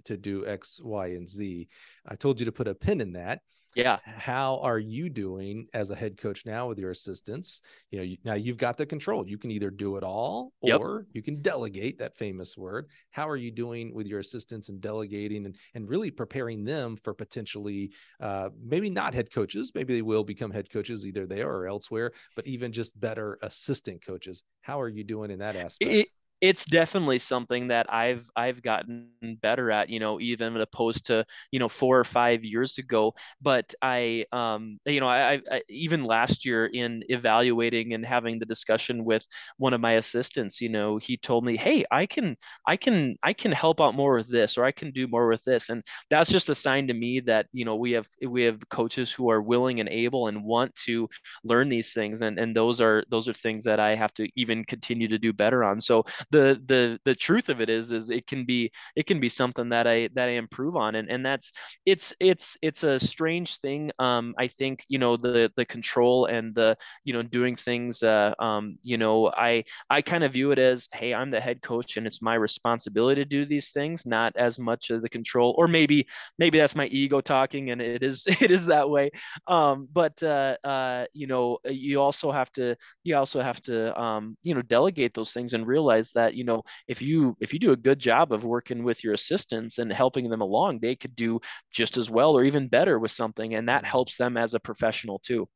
to do X, Y, and Z. I told you to put a pin in that. Yeah. How are you doing as a head coach now with your assistants? You know, you, now you've got the control. You can either do it all or yep. you can delegate that famous word. How are you doing with your assistants and delegating and, and really preparing them for potentially uh, maybe not head coaches? Maybe they will become head coaches either there or elsewhere, but even just better assistant coaches. How are you doing in that aspect? It, it's definitely something that I've I've gotten better at, you know, even opposed to you know four or five years ago. But I, um, you know, I, I even last year in evaluating and having the discussion with one of my assistants, you know, he told me, "Hey, I can I can I can help out more with this, or I can do more with this," and that's just a sign to me that you know we have we have coaches who are willing and able and want to learn these things, and and those are those are things that I have to even continue to do better on. So the the the truth of it is is it can be it can be something that I that I improve on and and that's it's it's it's a strange thing um I think you know the the control and the you know doing things uh um you know I I kind of view it as hey I'm the head coach and it's my responsibility to do these things not as much of the control or maybe maybe that's my ego talking and it is it is that way. Um but uh uh you know you also have to you also have to um you know delegate those things and realize that that you know if you if you do a good job of working with your assistants and helping them along they could do just as well or even better with something and that mm-hmm. helps them as a professional too.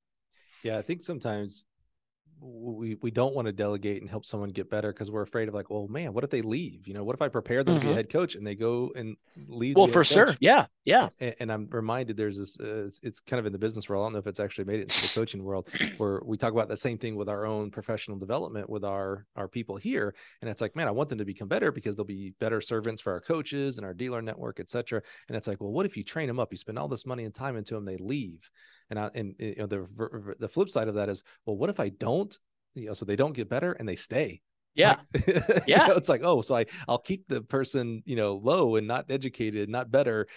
Yeah i think sometimes we we don't want to delegate and help someone get better because we're afraid of like, well, man, what if they leave? You know, what if I prepare them mm-hmm. to be a mm-hmm. head coach and they go and leave? Well, for sure, yeah, yeah. And, and I'm reminded there's this. Uh, it's, it's, kind of in the business world. I don't know if it's actually made it into the coaching world where we talk about the same thing with our own professional development with our our people here. And it's like, man, I want them to become better because they'll be better servants for our coaches and our dealer network, etc. And it's like, well, what if you train them up? You spend all this money and time into them, they leave. And I, and you know the the flip side of that is, well, what if I don't? You know, so they don't get better and they stay. Yeah, like, yeah. know, it's like, oh, so I I'll keep the person you know low and not educated, not better,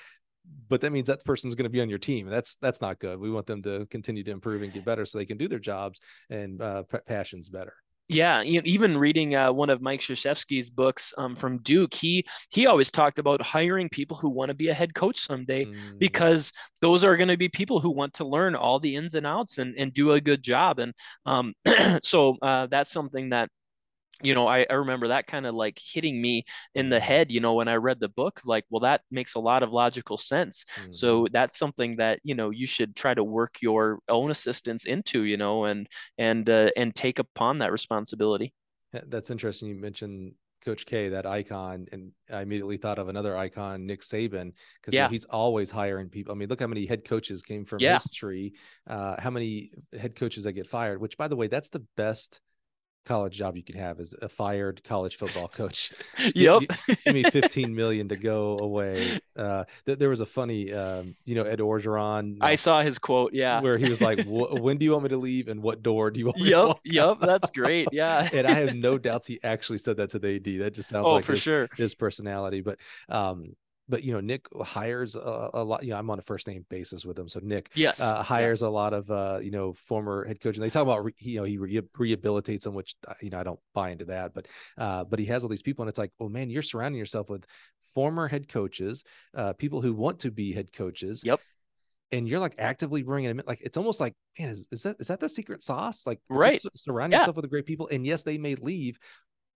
but that means that person's going to be on your team. That's that's not good. We want them to continue to improve and get better so they can do their jobs and uh, passions better. Yeah, you know, even reading uh, one of Mike Krzyzewski's books um, from Duke, he he always talked about hiring people who want to be a head coach someday mm. because those are going to be people who want to learn all the ins and outs and, and do a good job. And um, so uh, that's something that you know, I, I remember that kind of like hitting me in the head, you know, when I read the book, like, well, that makes a lot of logical sense. Mm-hmm. So that's something that, you know, you should try to work your own assistance into, you know, and, and, uh, and take upon that responsibility. That's interesting. You mentioned Coach K, that icon, and I immediately thought of another icon, Nick Saban, because yeah. he's always hiring people. I mean, look how many head coaches came from yeah. his tree. Uh, how many head coaches that get fired? Which, by the way, that's the best college job you could have is a fired college football coach. yep. give, give, me 15 million to go away. Uh, th- there was a funny, um, you know, Ed Orgeron. I saw his quote. Yeah. Where he was like, when do you want me to leave? And what door do you want Yep. yep. That's great. Yeah. and I have no doubts he actually said that to the AD. That just sounds oh, like for his, sure. his personality. But, um, but you know Nick hires a, a, lot. You know, I'm on a first name basis with him, so Nick yes uh, hires yeah. a lot of uh, you know former head coach, and they talk about re, you know he re- rehabilitates them, which you know I don't buy into that, but uh, but he has all these people, and it's like, oh man, you're surrounding yourself with former head coaches, uh, people who want to be head coaches. Yep. And you're like actively bringing them in. Like it's almost like, man, is, is that is that the secret sauce? Like, right, surround yeah. yourself with the great people. And yes, they may leave,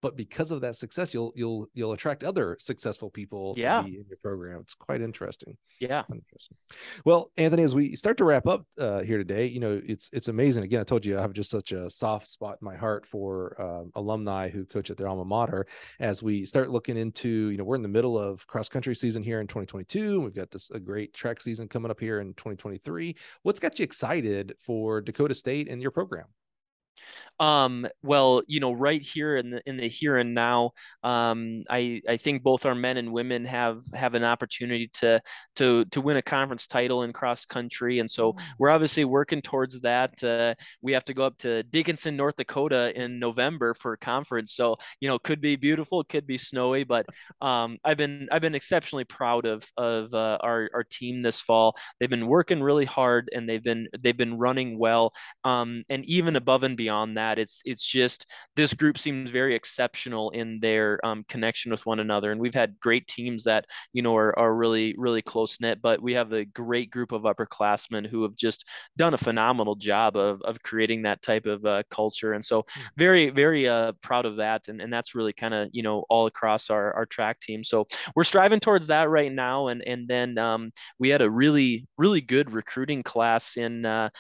but because of that success you'll you'll you'll attract other successful people yeah. to be in your program. It's quite interesting. Yeah. Interesting. well anthony as we start to wrap up uh, here today you know it's it's amazing. Again i told you i have just such a soft spot in my heart for um, alumni who coach at their alma mater. As we start looking into you know we're in the middle of cross country season here in 2022 we've got this a great track season coming up here in 2023 what's got you excited for dakota state and your program Um, well, you know, right here in the in the here and now, um, I I think both our men and women have have an opportunity to to to win a conference title in cross country, and so mm. we're obviously working towards that. Uh, we have to go up to Dickinson, North Dakota, in November for a conference, so you know, could be beautiful, could be snowy, but um, I've been I've been exceptionally proud of of uh, our our team this fall. They've been working really hard, and they've been they've been running well, um, and even above and beyond that that. It's it's just this group seems very exceptional in their um, connection with one another, and we've had great teams that you know are, are really really close knit. But we have a great group of upperclassmen who have just done a phenomenal job of of creating that type of uh, culture, and so hmm. very very uh, proud of that, and and that's really kind of you know all across our our track team. So we're striving towards that right now, and and then um, we had a really really good recruiting class in uh,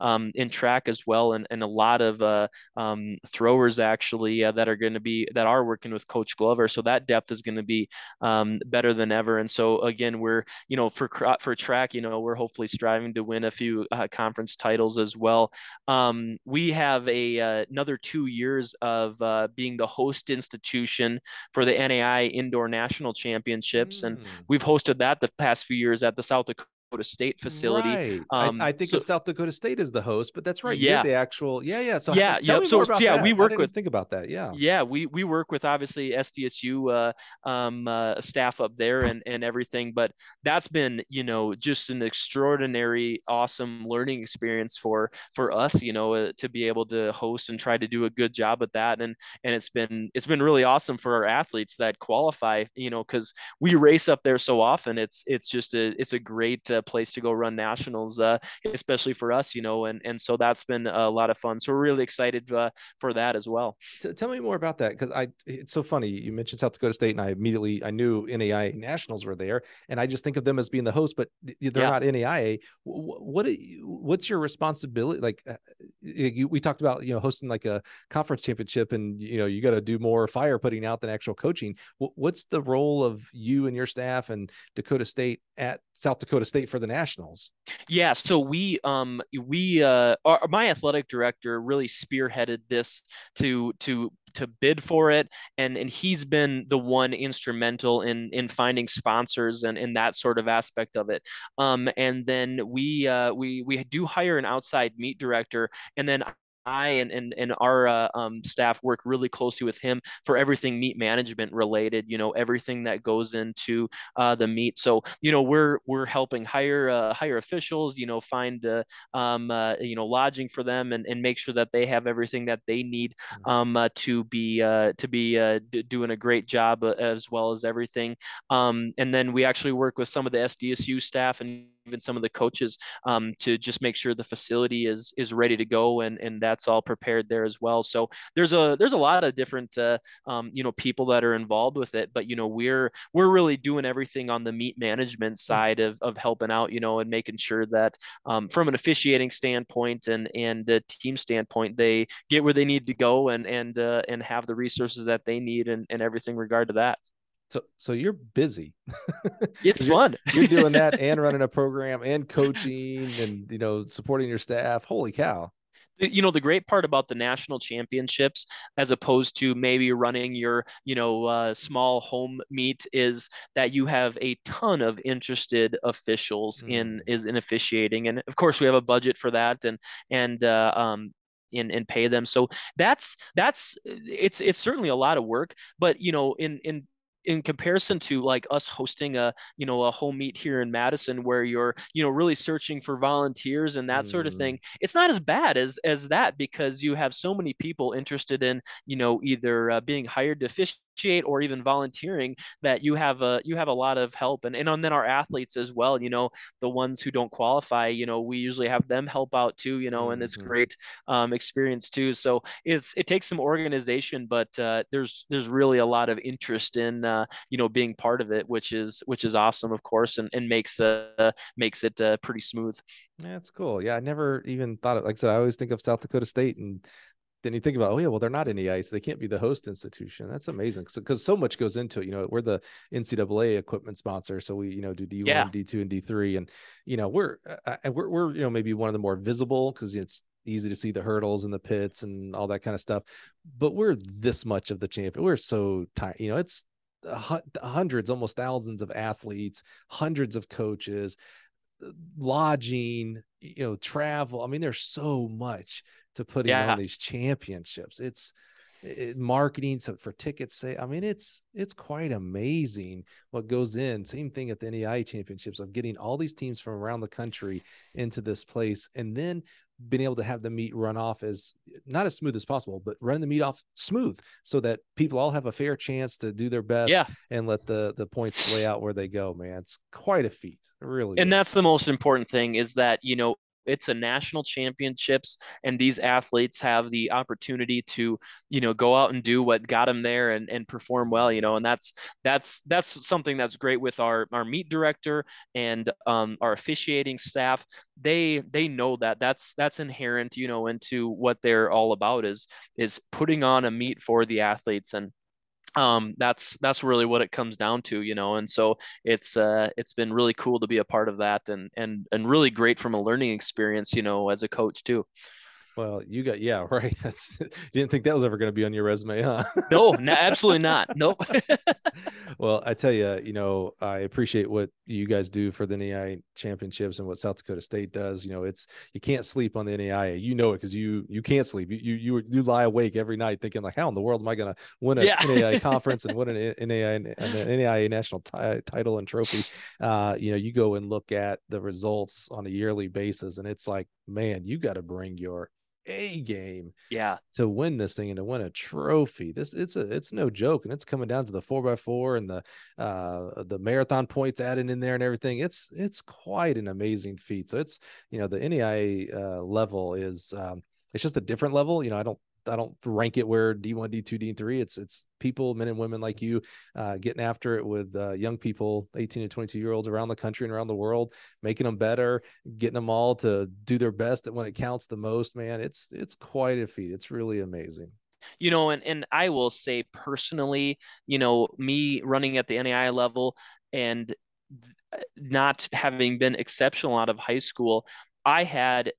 um, in track as well, and, and a lot of uh, um, throwers actually uh, that are going to be that are working with Coach Glover. So that depth is going to be um, better than ever. And so again, we're you know for for track, you know, we're hopefully striving to win a few uh, conference titles as well. Um, we have a uh, another two years of uh, being the host institution for the NAIA Indoor National Championships, mm. and we've hosted that the past few years at the South Dakota Dakota State facility. Right. Um, I, I, think so, of South Dakota State as the host, but that's right. Yeah, the actual. Yeah, yeah. So yeah, yeah. So yeah, that. we work with. Think about that. Yeah. Yeah, we we work with obviously SDSU uh, um, uh, staff up there and and everything, but that's been you know just an extraordinary, awesome learning experience for for us. You know, uh, to be able to host and try to do a good job at that, and and it's been it's been really awesome for our athletes that qualify. You know, because we race up there so often. It's it's just a it's a great uh, place to go run nationals, uh, especially for us, you know, and and so that's been a lot of fun. So we're really excited uh, for that as well. Tell me more about that because I it's so funny. You mentioned South Dakota State, and I immediately I knew NAIA nationals were there, and I just think of them as being the host, but they're yeah. not NAIA. What what's your responsibility? Like uh, you, we talked about, you know, hosting like a conference championship, and you know you got to do more fire putting out than actual coaching. What's the role of you and your staff and Dakota State at South Dakota State for the Nationals? Yeah, so we um we uh our, my athletic director really spearheaded this to to to bid for it and and he's been the one instrumental in in finding sponsors and in that sort of aspect of it um and then we uh we we do hire an outside meet director and then I and and, and our uh, um, staff work really closely with him for everything meet management related. You know, everything that goes into uh, the meet. So you know, we're we're helping hire uh, hire officials. You know, find uh, um, uh, you know lodging for them and, and make sure that they have everything that they need mm-hmm. um, uh, to be to be d- doing a great job as well as everything. Um, and then we actually work with some of the SDSU staff and even some of the coaches um, to just make sure the facility is is ready to go and and that's all prepared there as well. So there's a there's a lot of different uh, um, you know people that are involved with it, but you know we're we're really doing everything on the meet management mm. side of of helping out, you know, and making sure that um, from an officiating standpoint and and the team standpoint, they get where they need to go and and uh, and have the resources that they need and, and everything regard to that. So so you're busy. It's you're, fun. you're doing that and running a program and coaching and you know supporting your staff. Holy cow. You know the great part about the national championships, as opposed to maybe running your you know uh, small home meet, is that you have a ton of interested officials mm. in is in officiating, and of course we have a budget for that, and and uh, um, and, and pay them. So that's that's it's it's certainly a lot of work. But you know, in in in comparison to like us hosting a you know a home meet here in Madison where you're you know really searching for volunteers and that mm. sort of thing it's not as bad as as that because you have so many people interested in you know either uh, being hired to fish or even volunteering that you have a you have a lot of help and, and then our athletes as well you know the ones who don't qualify you know we usually have them help out too you know and it's mm-hmm. great um, experience too. So it's it takes some organization but uh, there's there's really a lot of interest in uh, you know being part of it which is which is awesome of course and, and makes uh makes it uh, pretty smooth. That's cool. Yeah i never even thought of like i said i always think of south dakota state and then you think about, oh yeah, well they're not NAIA, so they can't be the host institution. That's amazing because so, so, much goes into it. You know, we're the NCAA equipment sponsor, so we you know do D one, D two, and D three, and you know we're uh, uh we're we're you know maybe one of the more visible because it's easy to see the hurdles and the pits and all that kind of stuff. But we're this much of the champion. We're so tight. You know, it's hundreds, almost thousands of athletes, hundreds of coaches, lodging, you know, travel. I mean, there's so much to putting yeah. on these championships. It's it, marketing so for tickets say i mean it's it's quite amazing what goes in same thing at the NAIA championships of getting all these teams from around the country into this place and then being able to have the meet run off as not as smooth as possible but run the meet off smooth so that people all have a fair chance to do their best yeah. and let the the points lay out where they go man it's quite a feat really and is. that's the most important thing is that you know it's a national championships and these athletes have the opportunity to you know go out and do what got them there and, and perform well you know and that's that's that's something that's great with our our meet director and um, our officiating staff. They they know that. That's that's inherent you know into what they're all about is is putting on a meet for the athletes. And um, that's that's really what it comes down to, you know. And so it's uh, it's been really cool to be a part of that, and and and really great from a learning experience, you know, as a coach too. Well, you got yeah, right. That's you didn't think that was ever going to be on your resume, huh? no, no, absolutely not. Nope. well, I tell you, you know, I appreciate what you guys do for the NAIA championships and what South Dakota State does. You know, it's you can't sleep on the NAIA. You know it because you you can't sleep. You you you lie awake every night thinking like, how in the world am I going to win a yeah. NAIA conference and win an NAIA an NAIA national t- title and trophy? Uh, you know, you go and look at the results on a yearly basis, and it's like, man, you got to bring your a game yeah. to win this thing and to win a trophy. This it's a it's no joke and it's coming down to the four by four and the uh the marathon points added in there and everything. It's it's quite an amazing feat. So it's you know the NAIA uh, level is um it's just a different level. You know i don't I don't rank it where D1, D2, D3. It's it's people, men and women like you, uh, getting after it with uh, young people, 18 and 22 year olds around the country and around the world, making them better, getting them all to do their best when it counts the most. Man, it's it's quite a feat. It's really amazing you know and and i will say personally you know me running at the NAIA level and not having been exceptional out of high school i had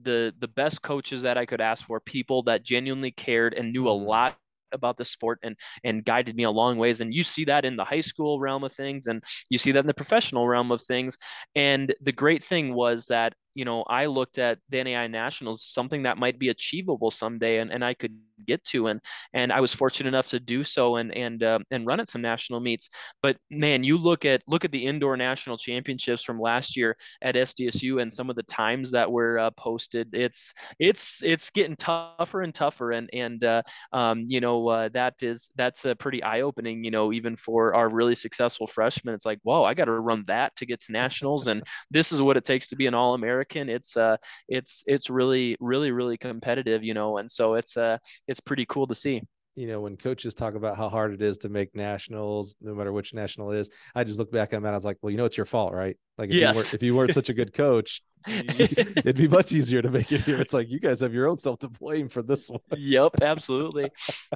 the the best coaches that I could ask for, people that genuinely cared and knew a mm-hmm. lot about the sport and and guided me a long ways and you see that in the high school realm of things and you see that in the professional realm of things and the great thing was that you know I looked at the NAIA Nationals something that might be achievable someday and, and I could get to and and I was fortunate enough to do so and and uh, and run at some national meets. But man you look at look at the indoor national championships from last year at SDSU and some of the times that were uh, posted. It's it's it's getting tougher and tougher and and uh, um, you know uh, that is that's a pretty eye opening you know even for our really successful freshmen. It's like whoa I got to run that to get to nationals and this is what it takes to be an all American it's uh it's it's really really really competitive you know and so it's uh it's pretty cool to see you know, when coaches talk about how hard it is to make nationals, no matter which national is, I just look back at them and I was like, well, you know, it's your fault, right? Like, if, yes. you, weren't, if you weren't such a good coach, it'd be much easier to make it here. It's like you guys have your own self to blame for this one. yep, absolutely.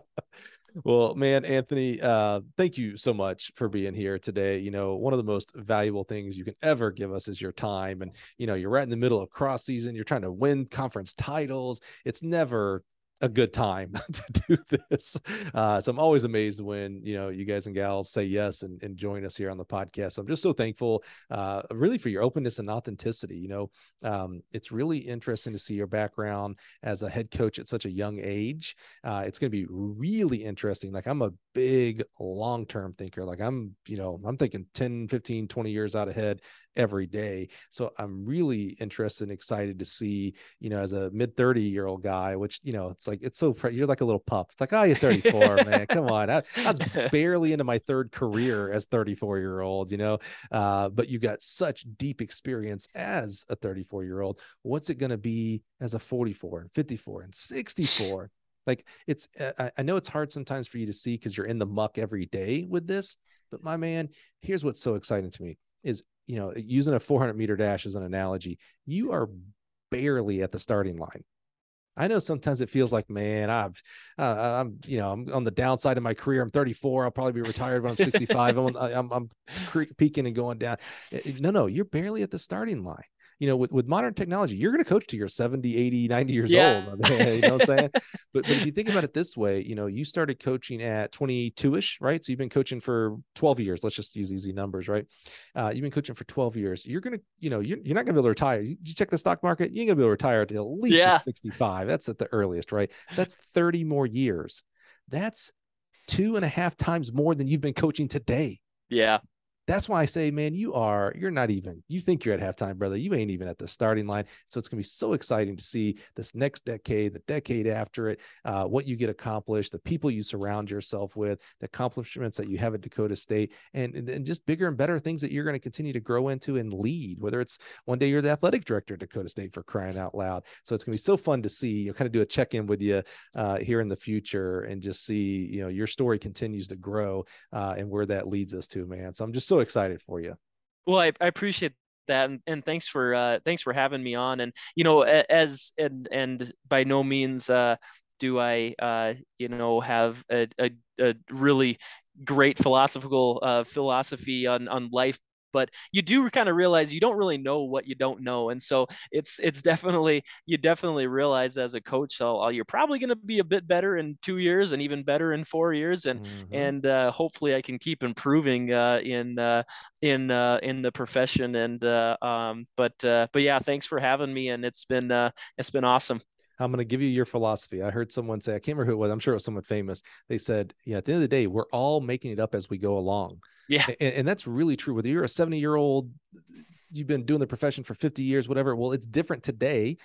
well, man, Anthony, uh, thank you so much for being here today. You know, one of the most valuable things you can ever give us is your time. And, you know, you're right in the middle of cross season, you're trying to win conference titles. It's never a good time to do this. Uh, so I'm always amazed when you know you guys and gals say yes and, and join us here on the podcast. I'm just so thankful, uh, really for your openness and authenticity. You know, um, it's really interesting to see your background as a head coach at such a young age. Uh, it's going to be really interesting. Like I'm a big long term thinker. Like I'm, you know, I'm thinking 10, 15, 20 years out ahead every day. So I'm really interested and excited to see, you know, as a mid 30 year old guy, which, you know, it's like, it's so, you're like a little pup. It's like, oh, you're 34, man. Come on. I, I, was barely into my third career as 34 year old, you know, uh, but you got such deep experience as a 34 year old. What's it going to be as a 44 and 54 and 64? Like it's, uh, I know it's hard sometimes for you to see because you're in the muck every day with this, but my man, here's what's so exciting to me is you know, using a 400 meter dash as an analogy, you are barely at the starting line. I know sometimes it feels like, man, I've, uh, uh I'm, you know, I'm on the downside of my career. I'm 34. I'll probably be retired when I'm 65. I'm, I'm, I'm peaking and going down. Eh, eh, no, no, you're barely at the starting line. You know, with, with modern technology, you're going to coach to your 70, 80, 90 years yeah. old. you know what I'm saying? but, but if you think about it this way, you know, you started coaching at 22 ish, right? So you've been coaching for 12 years. Let's just use easy numbers, right? Uh, you've been coaching for 12 years. You're going to, you know, you're, you're not going to be able to retire. You, you, check the stock market, you ain't going to be able to retire until at least yeah. 65. That's at the earliest, right? So that's 30 more years. That's two and a half times more than you've been coaching today. Yeah that's why I say, man, you are, you're not even, you think you're at halftime, brother. You ain't even at the starting line. So it's going to be so exciting to see this next decade, the decade after it, uh, what you get accomplished, the people you surround yourself with, the accomplishments that you have at Dakota State, and, and, and just bigger and better things that you're going to continue to grow into and lead, whether it's one day you're the athletic director at Dakota State for crying out loud. So it's going to be so fun to see, you know, kind of do a check in with you uh, here in the future and just see, you know, your story continues to grow uh, and where that leads us to, man. So I'm just so so excited for you. Well, I, I appreciate that and, and thanks for uh, thanks for having me on and you know as and and by no means uh, do I uh, you know have a, a, a really great philosophical uh, philosophy on on life but you do kind of realize you don't really know what you don't know and so it's it's definitely you definitely realize as a coach so you're probably going to be a bit better in two years and even better in four years and mm-hmm. and uh, hopefully i can keep improving uh, in uh, in uh, in the profession and uh, um, but uh, but yeah thanks for having me and it's been it's been awesome I'm going to give you your philosophy. I heard someone say, I can't remember who it was. I'm sure it was someone famous. They said, yeah, at the end of the day, we're all making it up as we go along. Yeah. And, and that's really true. Whether you're a 70 year old, you've been doing the profession for 50 years, whatever. Well, it's different today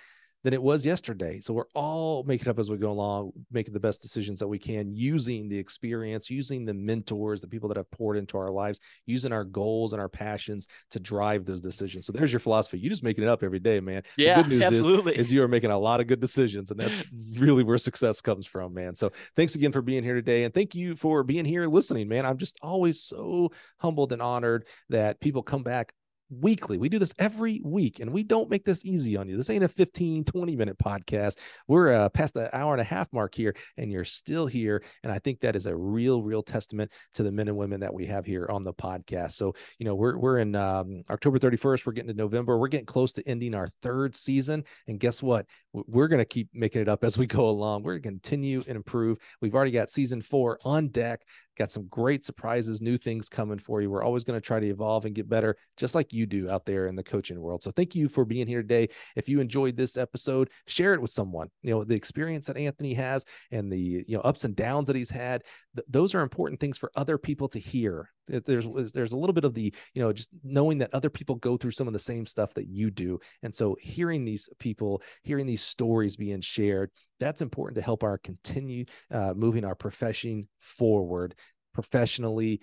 than it was yesterday. So we're all making up as we go along, making the best decisions that we can, using the experience, using the mentors, the people that have poured into our lives, using our goals and our passions to drive those decisions. So there's your philosophy. You just making it up every day, man. Yeah, the good news absolutely. Is, is you are making a lot of good decisions, and that's really where success comes from, man. So thanks again for being here today, and thank you for being here listening, man. I'm just always so humbled and honored that people come back weekly. We do this every week and we don't make this easy on you. This ain't a 15, 20 minute podcast. We're uh, past the hour and a half mark here and you're still here. And I think that is a real, real testament to the men and women that we have here on the podcast. So, you know, we're, we're in um, October 31st, we're getting to November. We're getting close to ending our third season. And guess what? We're going to keep making it up as we go along. We're going to continue and improve. We've already got season four on deck. Got some great surprises, new things coming for you. We're always going to try to evolve and get better, just like you do out there in the coaching world. So thank you for being here today. If you enjoyed this episode, share it with someone. You know, the experience that Anthony has and the, you know, ups and downs that he's had, th- those are important things for other people to hear there's there's a little bit of the you know just knowing that other people go through some of the same stuff that you do. And so hearing these people hearing these stories being shared that's important to help our continue uh, moving our profession forward professionally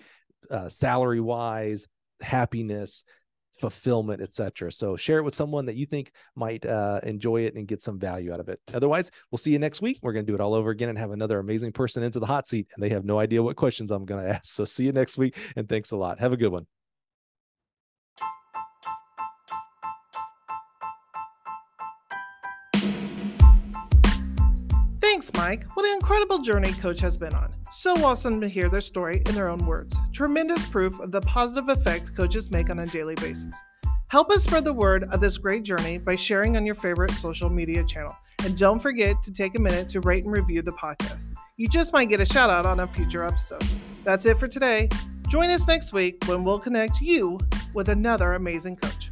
uh, salary wise happiness fulfillment, etc. So share it with someone that you think might uh, enjoy it and get some value out of it. Otherwise, we'll see you next week. We're going to do it all over again and have another amazing person into the hot seat, and they have no idea what questions I'm going to ask. So see you next week, and thanks a lot. Have a good one. Thanks, Mike. What an incredible journey Coach has been on. So awesome to hear their story in their own words. Tremendous proof of the positive effects coaches make on a daily basis. Help us spread the word of this great journey by sharing on your favorite social media channel. And don't forget to take a minute to rate and review the podcast. You just might get a shout out on a future episode. That's it for today. Join us next week when we'll connect you with another amazing coach.